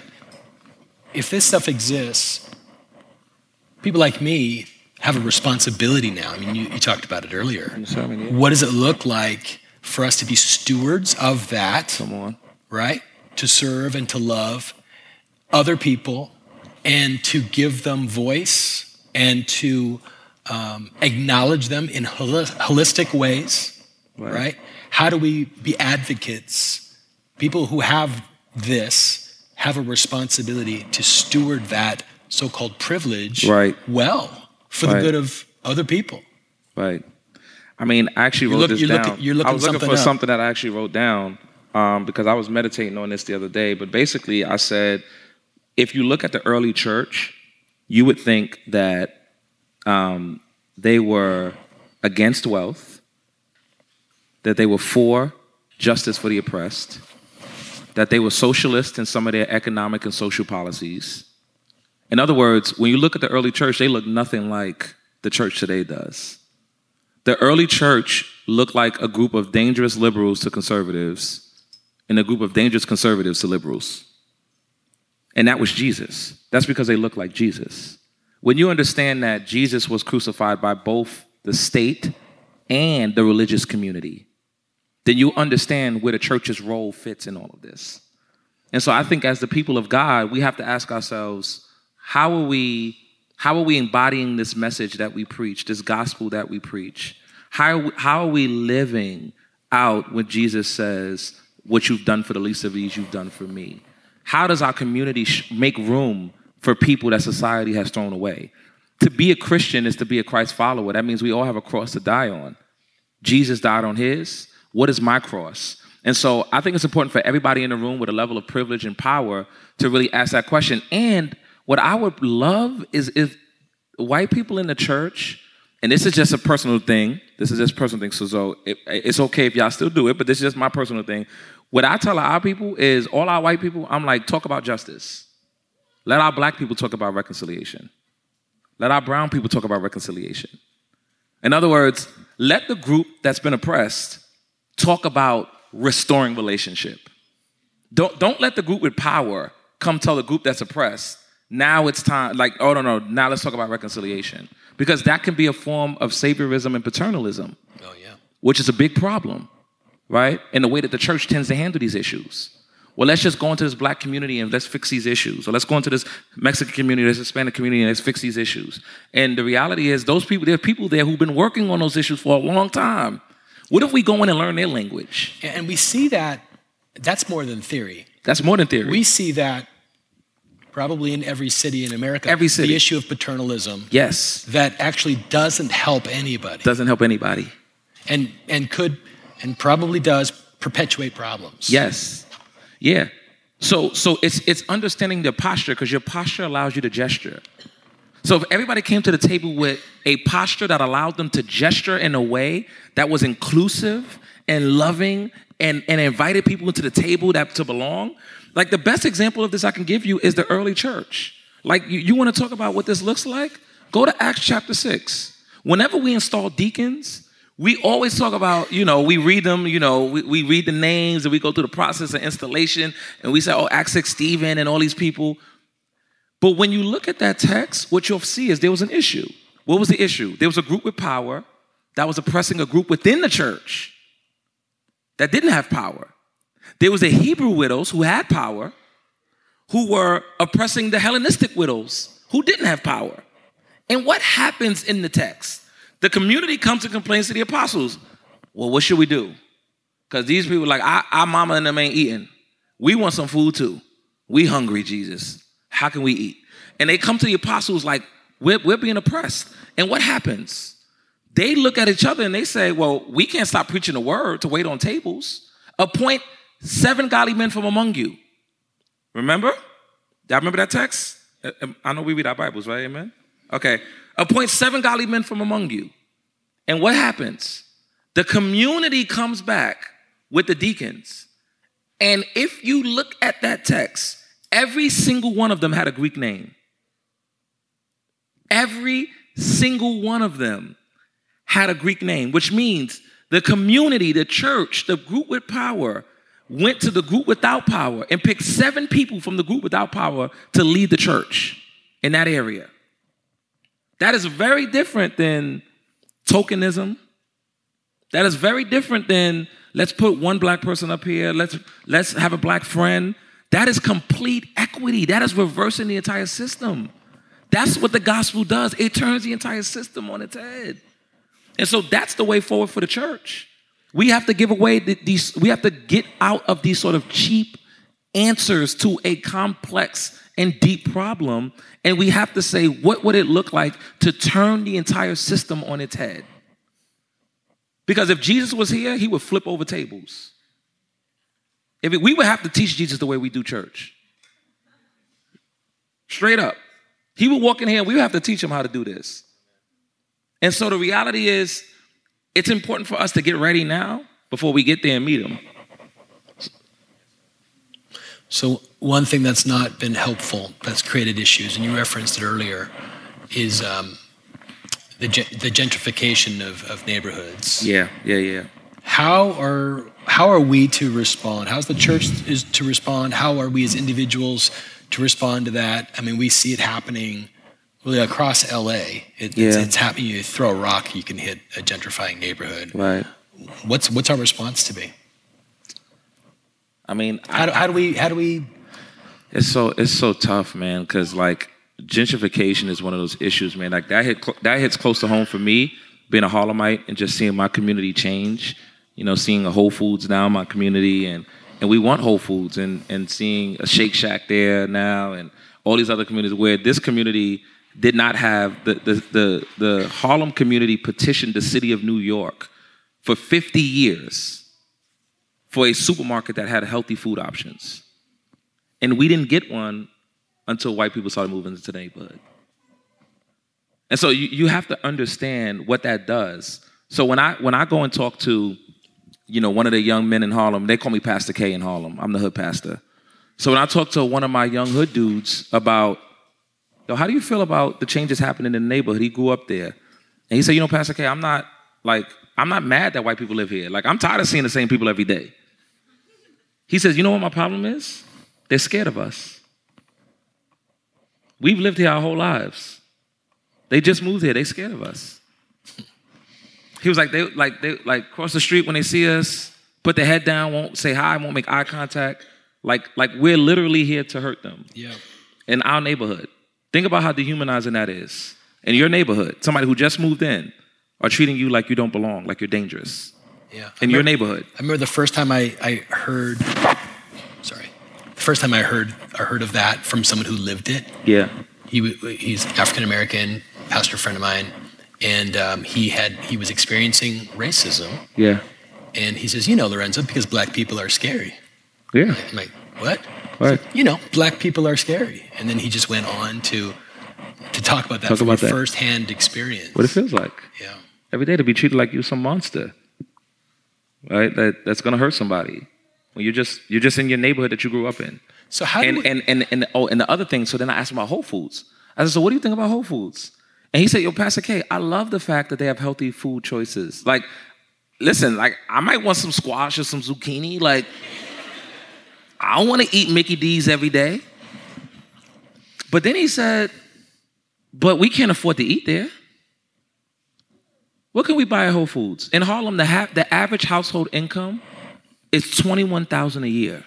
if this stuff exists, people like me have a responsibility now. I mean, you, you talked about it earlier. Yeah. What does it look like for us to be stewards of that, right? To serve and to love other people and to give them voice and to um, acknowledge them in holi- holistic ways, Right. right. How do we be advocates? People who have this have a responsibility to steward that so called privilege Right. well for the good of other people. Right. I mean, I actually wrote look- this you're down. looking- you're looking I was looking for up. something that I actually wrote down um, because I was meditating on this the other day. But basically, I said, if you look at the early church, you would think that um, they were against wealth, that they were for justice for the oppressed, that they were socialist in some of their economic and social policies. In other words, when you look at the early church, they look nothing like the church today does. The early church looked like a group of dangerous liberals to conservatives and a group of dangerous conservatives to liberals. And that was Jesus. That's because they looked like Jesus. When you understand that Jesus was crucified by both the state and the religious community, then you understand where the church's role fits in all of this. And so I think as the people of God, we have to ask ourselves, how are we how are we embodying this message that we preach, this gospel that we preach? How, how are we living out when Jesus says, What you've done for the least of these, you've done for me? How does our community sh- make room for people that society has thrown away? To be a Christian is to be a Christ follower. That means we all have a cross to die on. Jesus died on his. What is my cross? And so I think it's important for everybody in the room with a level of privilege and power to really ask that question. And what I would love is if white people in the church, and this is just a personal thing, this is just a personal thing, so, so it, it's okay if y'all still do it, but this is just my personal thing. What I tell our people is all our white people, I'm like, talk about justice. Let our black people talk about reconciliation. Let our brown people talk about reconciliation. In other words, let the group that's been oppressed talk about restoring relationship. Don't, don't let the group with power come tell the group that's oppressed, now it's time, like, oh, no, no, now let's talk about reconciliation. Because that can be a form of saviorism and paternalism. Oh, yeah. Which is a big problem, right? In the way that the church tends to handle these issues. Well, let's just go into this black community and let's fix these issues. Or let's go into this Mexican community, this Hispanic community, and let's fix these issues. And the reality is, those people, there are people there who've been working on those issues for a long time. What if we go in and learn their language? And we see that, that's more than theory. That's more than theory. We see that probably in every city in America. Every city. The issue of paternalism. Yes. That actually doesn't help anybody. Doesn't help anybody. And and could and probably does perpetuate problems. Yes. Yeah. So so it's it's understanding your posture because your posture allows you to gesture. So if everybody came to the table with a posture that allowed them to gesture in a way that was inclusive and loving and, and invited people into the table that to belong, like the best example of this I can give you is the early church. Like you, you want to talk about what this looks like? Go to Acts chapter 6. Whenever we install deacons, we always talk about, you know, we read them, you know, we, we read the names and we go through the process of installation and we say, oh, 6, Stephen and all these people. But when you look at that text, what you'll see is there was an issue. What was the issue? There was a group with power that was oppressing a group within the church that didn't have power. There was the Hebrew widows who had power, who were oppressing the Hellenistic widows who didn't have power. And what happens in the text? The community comes and complains to the apostles. Well, what should we do? Because these people, like, our, our mama and them ain't eating. We want some food too. We hungry, Jesus. How can we eat? And they come to the apostles like, we're, we're being oppressed. And what happens? They look at each other and they say, well, we can't stop preaching the word to wait on tables. Appoint seven godly men from among you. Remember? Y'all remember that text? Uh, um, I know we read our Bibles, right? Amen? Okay. Appoint seven godly men from among you. And what happens? The community comes back with the deacons. And if you look at that text, every single one of them had a Greek name. Every single one of them had a Greek name, which means the community, the church, the group with power went to the group without power and picked seven people from the group without power to lead the church in that area. That is very different than tokenism. That is very different than let's put one black person up here, let's let's have a black friend. That is complete equity. That is reversing the entire system. That's what the gospel does. It turns the entire system on its head. And so that's the way forward for the church. We have to give away these, we have to get out of these sort of cheap answers to a complex and deep problem. And we have to say, what would it look like to turn the entire system on its head? Because if Jesus was here, he would flip over tables. If it, we would have to teach Jesus the way we do church. Straight up. He would walk in here and we would have to teach him how to do this. And so the reality is, it's important for us to get ready now before we get there and meet him. So, one thing that's not been helpful, that's created issues, and you referenced it earlier, is um, the, the gentrification of, of neighborhoods. Yeah, yeah, yeah. How are how are we to respond? How's the church is to respond? How are we as individuals to respond to that? I mean, we see it happening really across LA. It, yeah. it's, it's happening. You throw a rock, you can hit a gentrifying neighborhood. Right. What's what's our response to be? I mean, how do, how do we how do we? It's so it's so tough, man. Because like gentrification is one of those issues, man. Like that hit that hits close to home for me being a Harlemite and just seeing my community change. You know, seeing a Whole Foods now in my community, and and we want Whole Foods, and and seeing a Shake Shack there now, and all these other communities where this community did not have the the the, the Harlem community petitioned the city of New York for 50 years for a supermarket that had healthy food options. And we didn't get one until white people started moving into the neighborhood. And so you, you have to understand what that does. So when I when I go and talk to, you know, one of the young men in Harlem, they call me Pastor K in Harlem. I'm the hood pastor. So when I talk to one of my young hood dudes about, yo, how do you feel about the changes happening in the neighborhood? He grew up there. And he said, you know, Pastor K, I'm not like, I'm not mad that white people live here. Like, I'm tired of seeing the same people every day. He says, you know what my problem is? They're scared of us. We've lived here our whole lives. They just moved here. They scared of us. He was like, they like they like cross the street when they see us, put their head down, won't say hi, won't make eye contact. Like like we're literally here to hurt them. Yeah. In our neighborhood. Think about how dehumanizing that is. In your neighborhood, somebody who just moved in are treating you like you don't belong, like you're dangerous. Yeah. In your neighborhood. I remember the first time I, I heard first time I heard I heard of that from someone who lived it. Yeah. He he's African American, pastor friend of mine, and um, he had he was experiencing racism, Yeah. and he says, you know, Lorenzo, because black people are scary. Yeah. I'm like, what? Right. You know, black people are scary, and then he just went on to to talk about that Talk from about a that. firsthand experience. What it feels like. Yeah. Every day to be treated like you're some monster. Right? That that's gonna hurt somebody. When you're just you're just in your neighborhood that you grew up in. So how do and, we, and and and oh, and the other thing. So then I asked him about Whole Foods. I said, so what do you think about Whole Foods? And he said, Yo, Pastor K, I love the fact that they have healthy food choices. Like, listen, like I might want some squash or some zucchini. Like, I don't want to eat Mickey D's every day. But then he said, but we can't afford to eat there. What can we buy at Whole Foods? In Harlem, the, ha- the average household income is 21000 a year.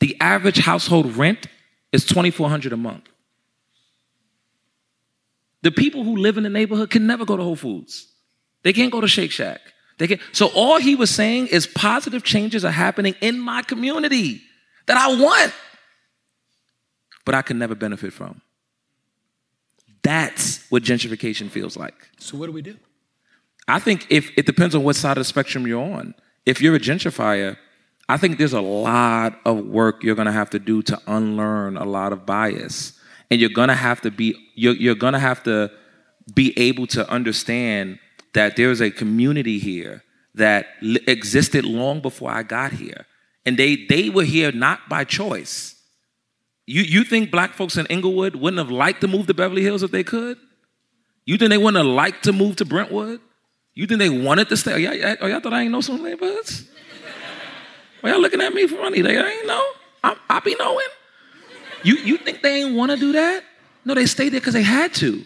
The average household rent is 2400 a month. The people who live in the neighborhood can never go to Whole Foods. They can't go to Shake Shack. They can so all he was saying is positive changes are happening in my community that I want, but I can never benefit from. That's what gentrification feels like. so what do we do? I think if it depends on what side of the spectrum you're on. If you're a gentrifier, I think there's a lot of work you're gonna have to do to unlearn a lot of bias. And you're gonna have to be you're, you're gonna have to be able to understand that there's a community here that li- existed long before I got here. And they they were here not by choice. You you think black folks in Inglewood wouldn't have liked to move to Beverly Hills if they could? You think they wouldn't have liked to move to Brentwood? You think they wanted to stay? Oh, y'all, oh, y'all thought I ain't know some neighborhoods? Why y'all looking at me for money? They ain't know. I, I be knowing. You, you think they ain't want to do that? No, they stayed there because they had to.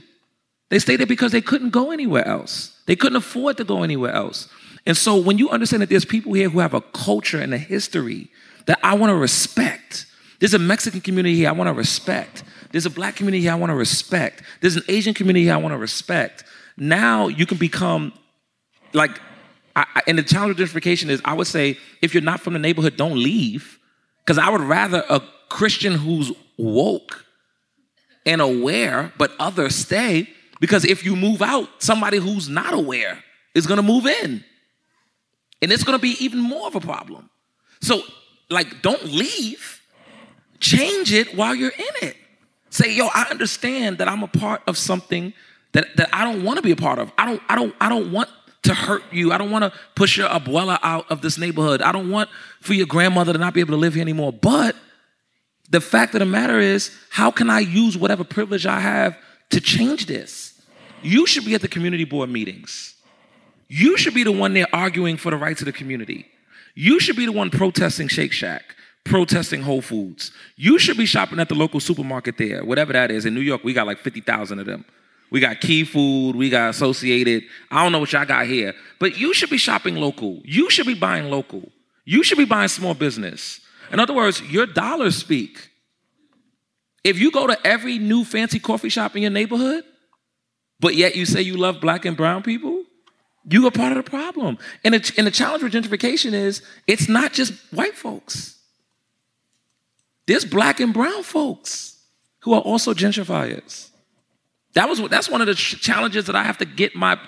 They stayed there because they couldn't go anywhere else. They couldn't afford to go anywhere else. And so when you understand that there's people here who have a culture and a history that I want to respect. There's a Mexican community here I want to respect. There's a black community here I want to respect. There's an Asian community here I want to respect. Now you can become like, I, and the challenge of gentrification is I would say if you're not from the neighborhood, don't leave. Because I would rather a Christian who's woke and aware, but others stay. Because if you move out, somebody who's not aware is gonna move in. And it's gonna be even more of a problem. So, like, don't leave, change it while you're in it. Say, yo, I understand that I'm a part of something that, that I don't wanna be a part of. I don't, I don't, I don't want to hurt you. I don't wanna push your abuela out of this neighborhood. I don't want for your grandmother to not be able to live here anymore. But the fact of the matter is, how can I use whatever privilege I have to change this? You should be at the community board meetings. You should be the one there arguing for the rights of the community. You should be the one protesting Shake Shack, protesting Whole Foods. You should be shopping at the local supermarket there, whatever that is. In New York, we got like 50,000 of them. We got Key Food, we got Associated. I don't know what y'all got here, but you should be shopping local. You should be buying local. You should be buying small business. In other words, your dollars speak. If you go to every new fancy coffee shop in your neighborhood, but yet you say you love black and brown people, You are part of the problem. And, it, and the challenge with gentrification is it's not just white folks. There's black and brown folks who are also gentrifiers. That was that's one of the challenges that I have to get my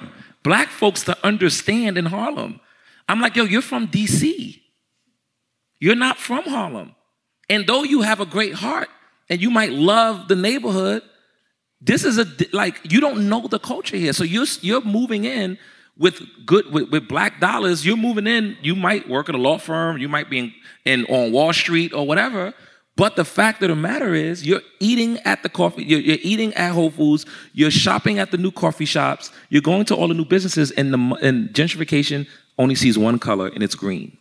black folks to understand in Harlem. I'm like, yo, you're from DC. You're not from Harlem. And though you have a great heart and you might love the neighborhood, this is a like you don't know the culture here. So you're you're moving in with good with, with black dollars. You're moving in. You might work at a law firm. You might be in, in on Wall Street or whatever. But the fact of the matter is, you're eating at the coffee, you're, you're, eating at Whole Foods, you're shopping at the new coffee shops, you're going to all the new businesses, and, the, and gentrification only sees one color, and it's green.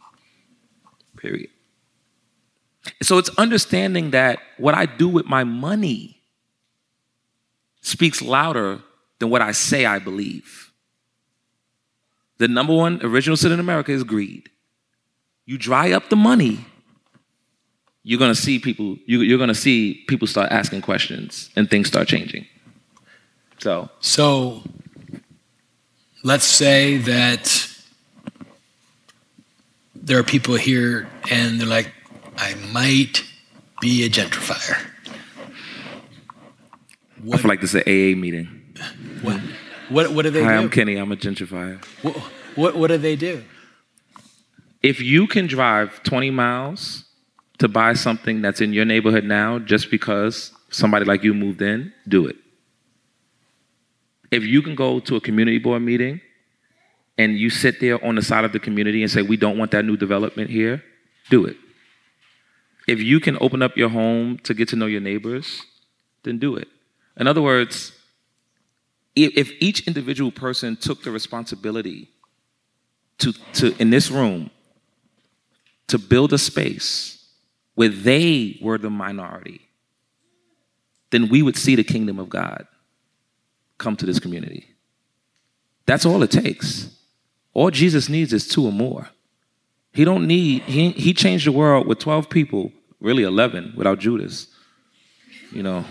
Period. So it's understanding that what I do with my money speaks louder than what I say I believe. The number one original sin in America is greed. You dry up the money, you're gonna see people, you, are gonna see people start asking questions and things start changing. So So let's say that there are people here and they're like, I might be a gentrifier. What, I feel like this is an AA meeting. What, what, what do they Hi, do? I'm Kenny. I'm a gentrifier. What, what, what do they do? If you can drive 20 miles to buy something that's in your neighborhood now just because somebody like you moved in, do it. If you can go to a community board meeting and you sit there on the side of the community and say, we don't want that new development here, do it. If you can open up your home to get to know your neighbors, then do it. In other words, if each individual person took the responsibility to, to in this room to build a space where they were the minority, then we would see the kingdom of God come to this community. That's all it takes. All Jesus needs is two or more. He don't need, he, he changed the world with 12 people, really 11 without Judas. You know,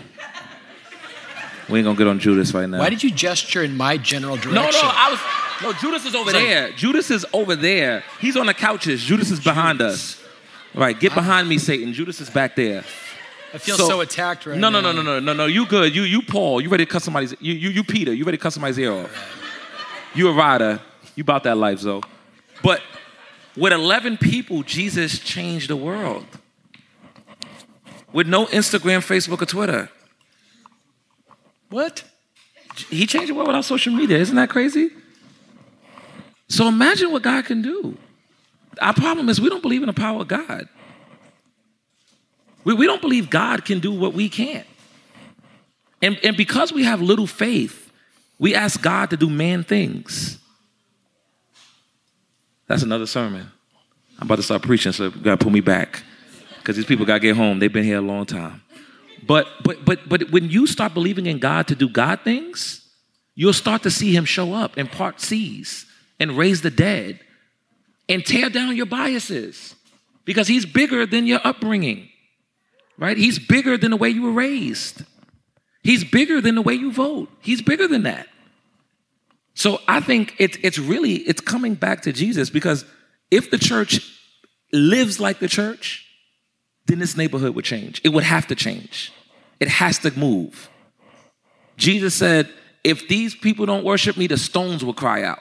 we ain't gonna get on Judas right now. Why did you gesture in my general direction? No, no, I was. No, Judas is over there. Judas is over there. He's on the couches. Judas is behind Judas. us. Right, get behind me, Satan. Judas is back there. I feel so, so attacked right no, now. No, no, no, no, no, no. You good? You, you Paul. You ready to cut somebody's? You, you, you Peter. You ready to cut somebody's ear off? You a rider. You about that life, though. But with 11 people, Jesus changed the world. With no Instagram, Facebook, or Twitter. What? He changed the world without social media. Isn't that crazy? So imagine what God can do. Our problem is we don't believe in the power of God. We, we don't believe God can do what we can't. And, and because we have little faith, we ask God to do man things. That's another sermon. I'm about to start preaching, so God pull me back. Because these people gotta get home. They've been here a long time. But but but but when you start believing in God to do God things, you'll start to see him show up and part seas and raise the dead and tear down your biases because he's bigger than your upbringing. Right? He's bigger than the way you were raised. He's bigger than the way you vote. He's bigger than that. So I think it's it's really it's coming back to Jesus because if the church lives like the church, then this neighborhood would change. It would have to change. It has to move. Jesus said, if these people don't worship me, the stones will cry out.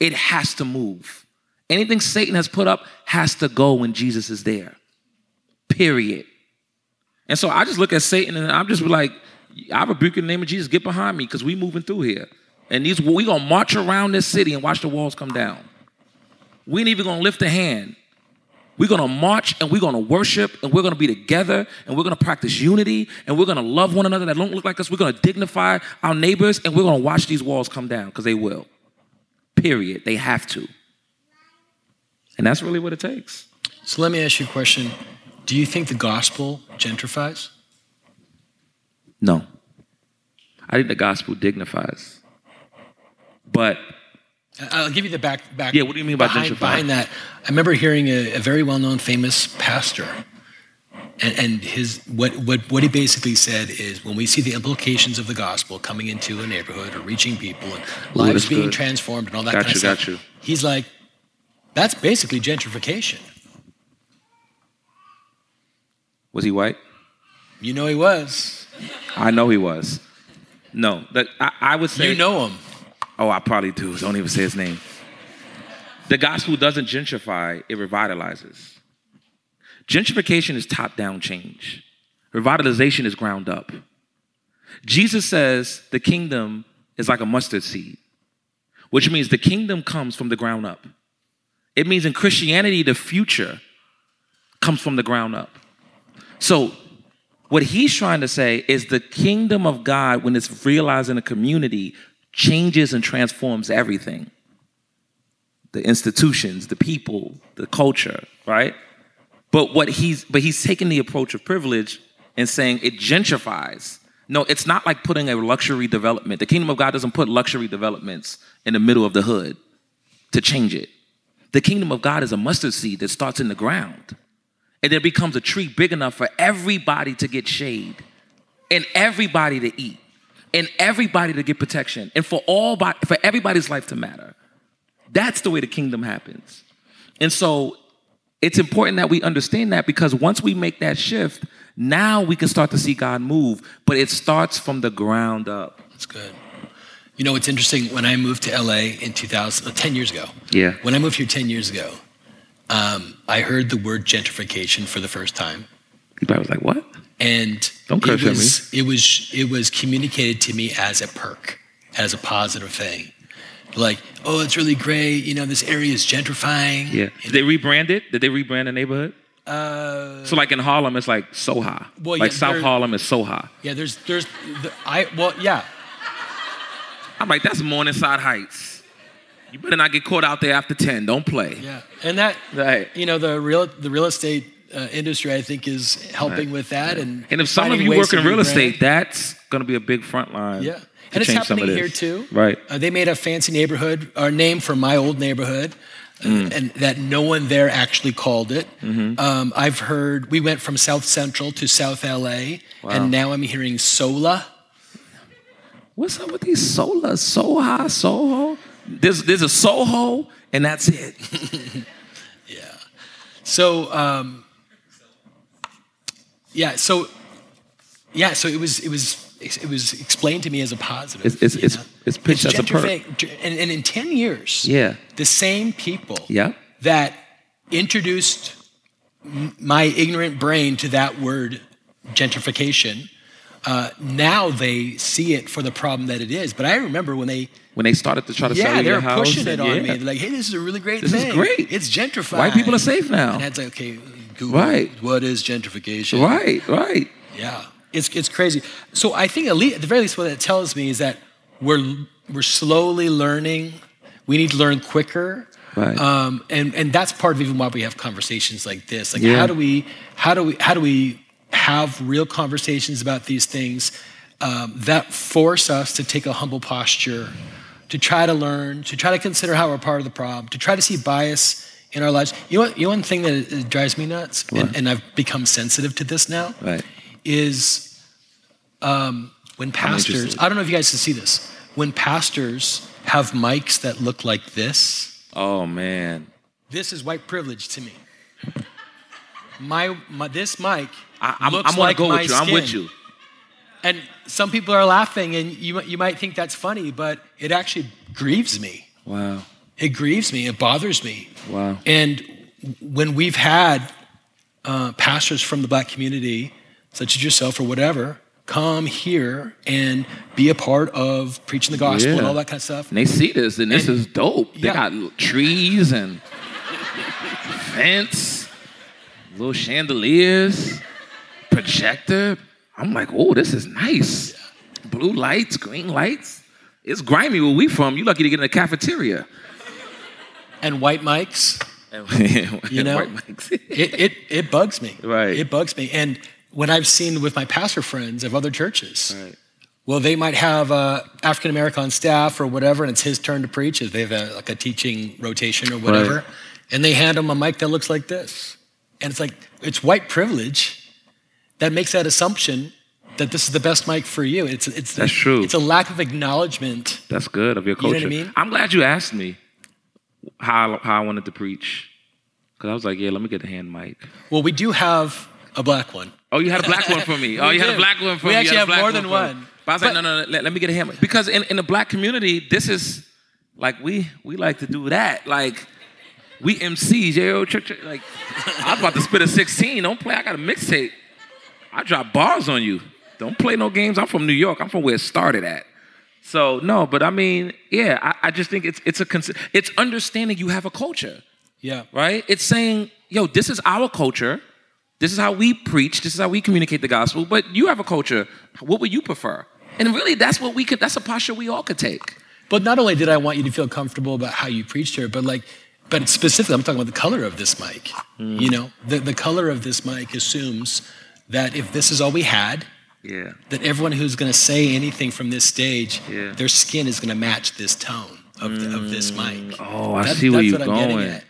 It has to move. Anything Satan has put up has to go when Jesus is there. Period. And so I just look at Satan and I'm just like, I rebuke in the name of Jesus, get behind me because we moving through here. And these we gonna march around this city and watch the walls come down. We ain't even gonna lift a hand. We're gonna march and we're gonna worship and we're gonna be together and we're gonna practice unity and we're gonna love one another that don't look like us. We're gonna dignify our neighbors and we're gonna watch these walls come down because they will. Period. They have to. And that's really what it takes. So let me ask you a question. Do you think the gospel gentrifies? No. I think the gospel dignifies. But I'll give you the back back. Yeah, what do you mean by behind, gentrify? Behind that, I remember hearing a, a very well-known, famous pastor And, and his what, what what he basically said is when we see the implications of the gospel coming into a neighborhood or reaching people and lives being good. transformed and all that Got kind you, of got stuff, you. he's like, that's basically gentrification. Was he white? You know he was. I know he was. No, that I, I would say. You know him. Oh, I probably do. Don't even say his name. The gospel doesn't gentrify, it revitalizes. Gentrification is top down change, revitalization is ground up. Jesus says the kingdom is like a mustard seed, which means the kingdom comes from the ground up. It means in Christianity, the future comes from the ground up. So, what he's trying to say is the kingdom of God, when it's realized in a community, changes and transforms everything the institutions, the people, the culture, right? But what he's but he's taking the approach of privilege and saying it gentrifies. No, it's not like putting a luxury development. The kingdom of God doesn't put luxury developments in the middle of the hood to change it. The kingdom of God is a mustard seed that starts in the ground and then becomes a tree big enough for everybody to get shade and everybody to eat and everybody to get protection and for all for everybody's life to matter. That's the way the kingdom happens. And so it's important that we understand that because once we make that shift, now we can start to see God move, but it starts from the ground up. That's good. You know, it's interesting. When I moved to LA in 2000, uh, 10 years ago, Yeah. when I moved here 10 years ago, um, I heard the word gentrification for the first time. Probably was like, what? And Don't curse it at me. was, It was, it was communicated to me as a perk, as a positive thing. Like, oh, it's really great. You know, this area is gentrifying. Yeah. Did they rebrand it? Did they rebrand the neighborhood? Uh, So like in Harlem, it's like Soha. Well, like yeah, South there- Harlem is Soha. yeah, there's, there's, the, I, well, yeah. I'm like, that's Morningside Heights. You better not get caught out there after 10. Don't play. Yeah, and that Right. you know the real the real estate uh, industry I think is helping with that and And if some of you work in real estate, that's gonna be a big front line. yeah, and it's change some of happening here too. Right. Uh, they made a fancy neighborhood or name for my old neighborhood. uh, Mm. And that no one there actually called it. Mm-hmm. Um, I've heard we went from South Central to South LA, Wow. and now I'm hearing Sola. What's up with these Sola, Soha, Soho? There's there's a Soho, and that's it. Yeah. So, um, yeah. So, yeah. So it was. It was. It was explained to me as a positive. It's- it's- it's- know? it's pitched as a perk. And, and in ten years, Yeah. the same people Yeah. that introduced my ignorant brain to that word gentrification. Uh, now they see it for the problem that it is. But I remember when they, When they started to try to sell yeah, they your were house, pushing it on yeah. me. They're like, "Hey, this is a really great This is thing. great. It's gentrified. White people are safe now. And I'd say, okay, Google, Right. what is gentrification? Right, right. Yeah, it's it's crazy. So I think at, least, at the very least, what it tells me is that we're we're slowly learning. We need to learn quicker. Right. Um, and and that's part of even why we have conversations like this. Like, Yeah. how do we how do we how do we have real conversations about these things um, that force us to take a humble posture, to try to learn, to try to consider how we're part of the problem, to try to see bias in our lives. You know, what, you know one thing that uh, drives me nuts, and, and I've become sensitive to this now Right. is um, when pastors. I don't know if you guys can see this, when pastors have mics that look like this, Oh man. this is white privilege to me. My, my this mic I, I'm, I'm gonna like go with you. I'm with skin. you. And some people are laughing, and you, you might think that's funny, but it actually grieves me. Wow. It grieves me. It bothers me. Wow. And when we've had uh, pastors from the black community, such as yourself or whatever, come here and be a part of preaching the gospel and all that kind of stuff. And they see this, and this And- is dope. They Yeah. got trees and fence, little chandeliers, projector. I'm like, oh, this is nice. Blue lights, green lights. It's grimy where we from. You lucky to get in a cafeteria. And white mics, you know? White mics. it, it, it bugs me. Right. It bugs me. And what I've seen with my pastor friends of other churches, Right. well, they might have uh, African American on staff or whatever, and it's his turn to preach. If they have a, like a teaching rotation or whatever, Right. and they hand him a mic that looks like this, and it's like it's white privilege that makes that assumption that this is the best mic for you. It's it's That's true. It's a lack of acknowledgement. That's good of your You know what I mean? I'm glad you asked me how how I wanted to preach. Cause I was like, yeah, let me get the hand mic. Well, we do have a black one. Oh, you had a black one for me. Oh, you had a black one for We me. We actually have more than me. one. But I was like, no, no, no, let, let me get a hand mic. Because in, in the black community, this is like we we like to do that. Like we MCs, yo, like I was about to spit a 16. Don't play. I got a mixtape. I drop bars on you. Don't play no games. I'm from New York. I'm from where it started at. So no, but I mean, yeah, I, I just think it's it's a cons- it's understanding you have a culture Yeah. right? It's saying, yo, this is our culture. This is how we preach. This is how we communicate the gospel. But you have a culture. What would you prefer? And really, that's what we could. That's a posture we all could take. But not only did I want you to feel comfortable about how you preached here, but like, but specifically, I'm talking about the color of this mic. Mm. You know, the, the color of this mic assumes that if this is all we had, Yeah. that everyone who's going to say anything from this stage, Yeah. their skin is going to match this tone of, the, of this mm. mic. Oh, I That- see where you're what I'm getting going. at.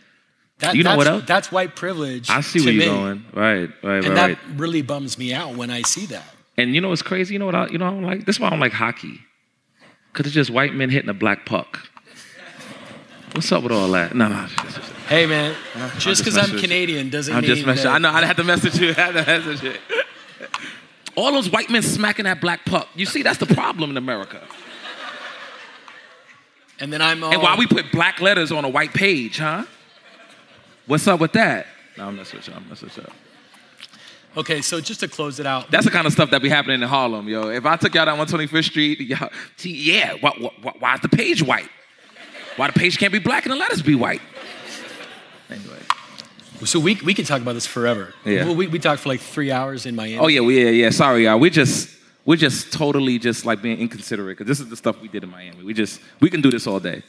That, You know that's, what else? That's white privilege. I see where you're going. Right, right, And right. that really bums me out when I see that. And you know what's crazy? You know what? I, you know I don't like. This is why I don't like hockey. Cause it's just white men hitting a black puck. What's up with all that? No, no. Hey, man, just just because I'm messing with you. Canadian doesn't mean I'm mean just messing. I know. I had to message you. I had to message you. All those white men smacking that black puck. You see, that's the problem in America. And then I'm all. And why um, we put black letters on a white page, huh? What's up with that? No, I'm messing with you. I'm messing with you. Okay, so just to close it out, That's the kind of stuff that be happening in Harlem, yo. If I took y'all down 125th Street, y'all, see, yeah, why, why, why is the page white? Why the page can't be black and the letters be white? So we, we could talk about this forever. Yeah. We, we talked for like three hours in Miami. Oh yeah, we, yeah, yeah. Sorry, y'all. We just we're just totally just like being inconsiderate because this is the stuff we did in Miami. We just we can do this all day.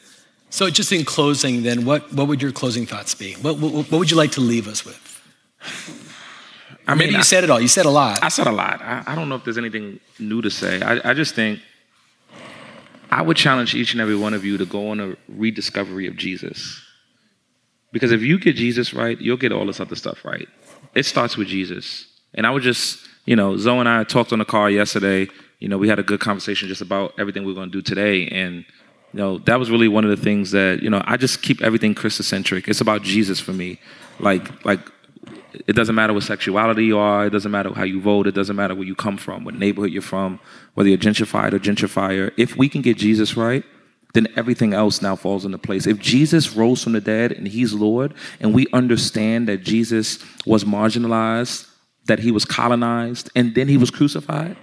So just in closing, then, what, what would your closing thoughts be? What, what, what would you like to leave us with? I mean, Maybe you I- said it all. You said a lot. I said a lot. I, I don't know if there's anything new to say. I, I just think I would challenge each and every one of you to go on a rediscovery of Jesus. Because if you get Jesus right, you'll get all this other stuff right. It starts with Jesus. And I would just, you know, Zoe and I talked on the car yesterday. You know, we had a good conversation just about everything we're going to do today. And, you know, that was really one of the things that, you know, I just keep everything Christocentric. It's about Jesus for me. Like, like it doesn't matter what sexuality you are. It doesn't matter how you vote. It doesn't matter where you come from, what neighborhood you're from, whether you're gentrified or gentrifier. If we can get Jesus right, then everything else now falls into place. If Jesus rose from the dead and he's Lord, and we understand that Jesus was marginalized, that he was colonized, and then he was crucified,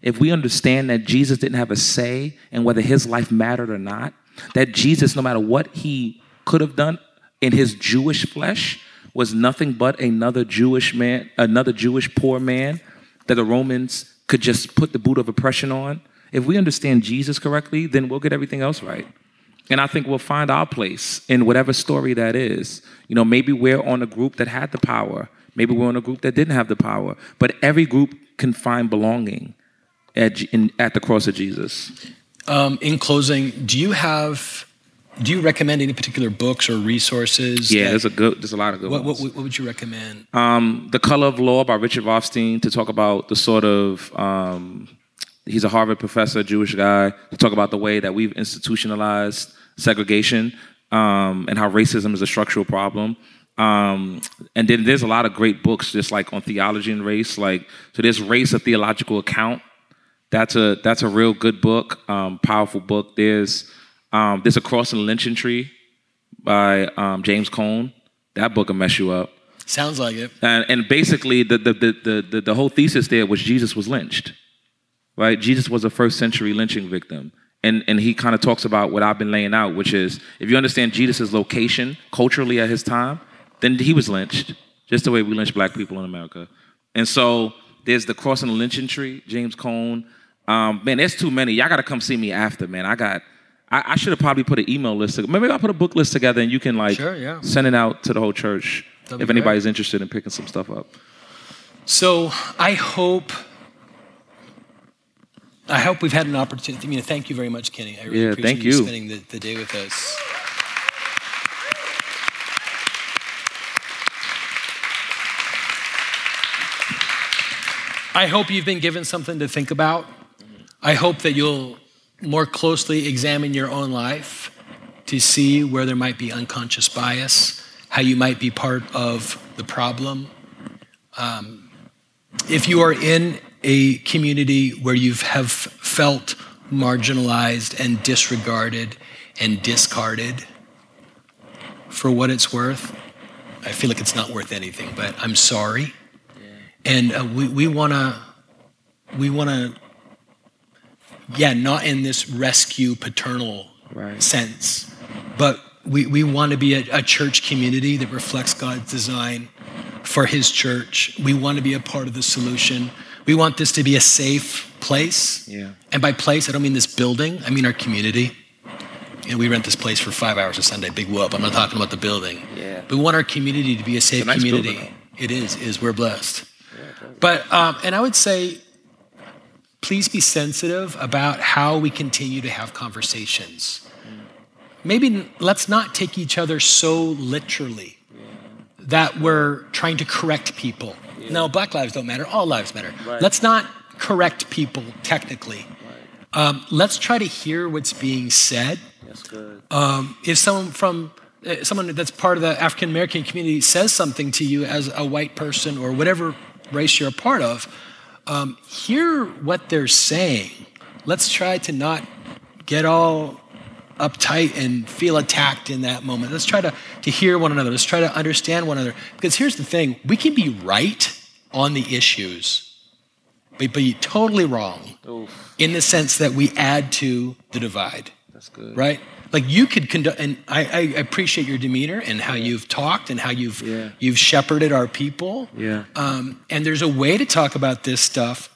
if we understand that Jesus didn't have a say in whether his life mattered or not, that Jesus, no matter what he could have done in his Jewish flesh, was nothing but another Jewish man, another Jewish poor man that the Romans could just put the boot of oppression on. If we understand Jesus correctly, then we'll get everything else right. And I think we'll find our place in whatever story that is. You know, maybe we're on a group that had the power. Maybe we're on a group that didn't have the power. But every group can find belonging at, in, at the cross of Jesus. Um, in closing, do you have, do you recommend any particular books or resources? Yeah, that- there's a good, there's a lot of good what, ones. what, what would you recommend? Um, the Color of Law by Richard Rothstein to talk about the sort of um, he's a Harvard professor, Jewish guy, to talk about the way that we've institutionalized segregation um, and how racism is a structural problem. Um, and then there's a lot of great books just like on theology and race. Like so, there's Race: A Theological Account. That's a that's a real good book, um, powerful book. There's um, there's a Cross and Lynching Tree by um, James Cone. That book will mess you up. Sounds like it. And, and basically, the, the, the, the, the, the whole thesis there was Jesus was lynched, right? Jesus was a first century lynching victim. And, and he kind of talks about what I've been laying out, which is if you understand Jesus' location culturally at his time, then he was lynched, just the way we lynch black people in America. And so there's the cross and the lynching tree, James Cone. Um, man, there's too many. Y'all got to come see me after, man. I got, I, I should have probably put an email list. together. Maybe I'll put a book list together and you can like Sure, yeah. send it out to the whole church That'd if be great. anybody's interested in picking some stuff up. So I hope, I hope we've had an opportunity. I mean, thank you very much, Kenny. I really Yeah, appreciate thank you you. spending the, the day with us. I hope you've been given something to think about. I hope that you'll more closely examine your own life to see where there might be unconscious bias, how you might be part of the problem. Um, if you are in a community where you have felt marginalized and disregarded and discarded, for what it's worth, I feel like it's not worth anything, but I'm sorry. And uh, we, we want to, we want to, yeah, not in this rescue paternal Right. sense, but we, we want to be a, a church community that reflects God's design for his church. We want to be a part of the solution. We want this to be a safe place. Yeah. And by place, I don't mean this building, I mean our community. You know, we rent this place for five hours a Sunday, big whoop. I'm not talking about the building. Yeah. We want our community to be a safe a nice community. building, it is, is we're blessed. But, um, and I would say, please be sensitive about how we continue to have conversations. Maybe let's not take each other so literally that we're trying to correct people. No, black lives don't matter, all lives matter. Right. Let's not correct people technically. Um, let's try to hear what's being said. That's good. Um, if someone from uh, someone that's part of the African American community says something to you as a white person or whatever race you're a part of, um, hear what they're saying. Let's try to not get all uptight and feel attacked in that moment. Let's try to, to hear one another. Let's try to understand one another. Because here's the thing we can be right on the issues, but be totally wrong Oof. in the sense that we add to the divide That's good. right? Like you could conduct, and I, I appreciate your demeanor and how you've talked and how you've Yeah. you've shepherded our people. Yeah. Um, and there's a way to talk about this stuff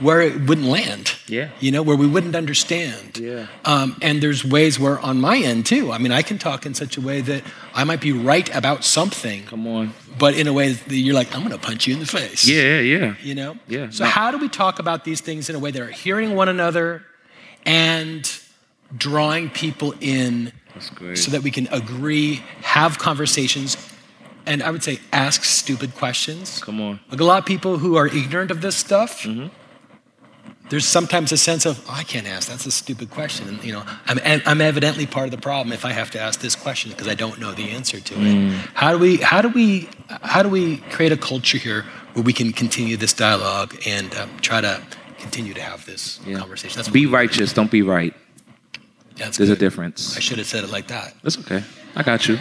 where it wouldn't land. Mm-hmm. Yeah. You know, where we wouldn't understand. Yeah. Um, and there's ways where on my end too. I mean, I can talk in such a way that I might be right about something, Come on. but in a way that you're like, I'm going to punch you in the face Yeah, yeah, yeah. you know Yeah, so no. how do we talk about these things in a way that are hearing one another and drawing people in so that we can agree have conversations and i would say ask stupid questions Come on. like a lot of people who are ignorant of this stuff Mm-hmm. there's sometimes a sense of oh, i can't ask that's a stupid question and you know I'm, I'm evidently part of the problem if i have to ask this question because i don't know the answer to it Mm. how do we how do we how do we create a culture here where we can continue this dialogue and um, try to continue to have this Yeah. conversation that's Be righteous, don't be right. That's There's a difference. i should have said it like that That's okay. I got you.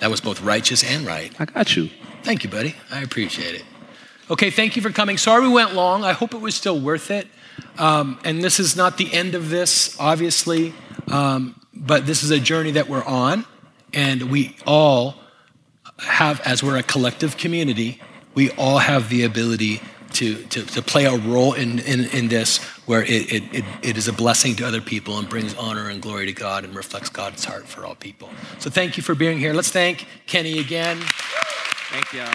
that was both righteous and right I got you. Thank you, buddy. I appreciate it. Okay, thank you for coming. Sorry we went long. I hope it was still worth it. Um, and this is not the end of this, obviously, um, but this is a journey that we're on. And we all have, as we're a collective community, we all have the ability to, to, to play a role in, in, in this where it, it, it, it is a blessing to other people and brings honor and glory to God and reflects God's heart for all people. So thank you for being here. Let's thank Kenny again. Thank y'all.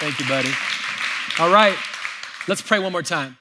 Thank you, buddy. All right, let's pray one more time.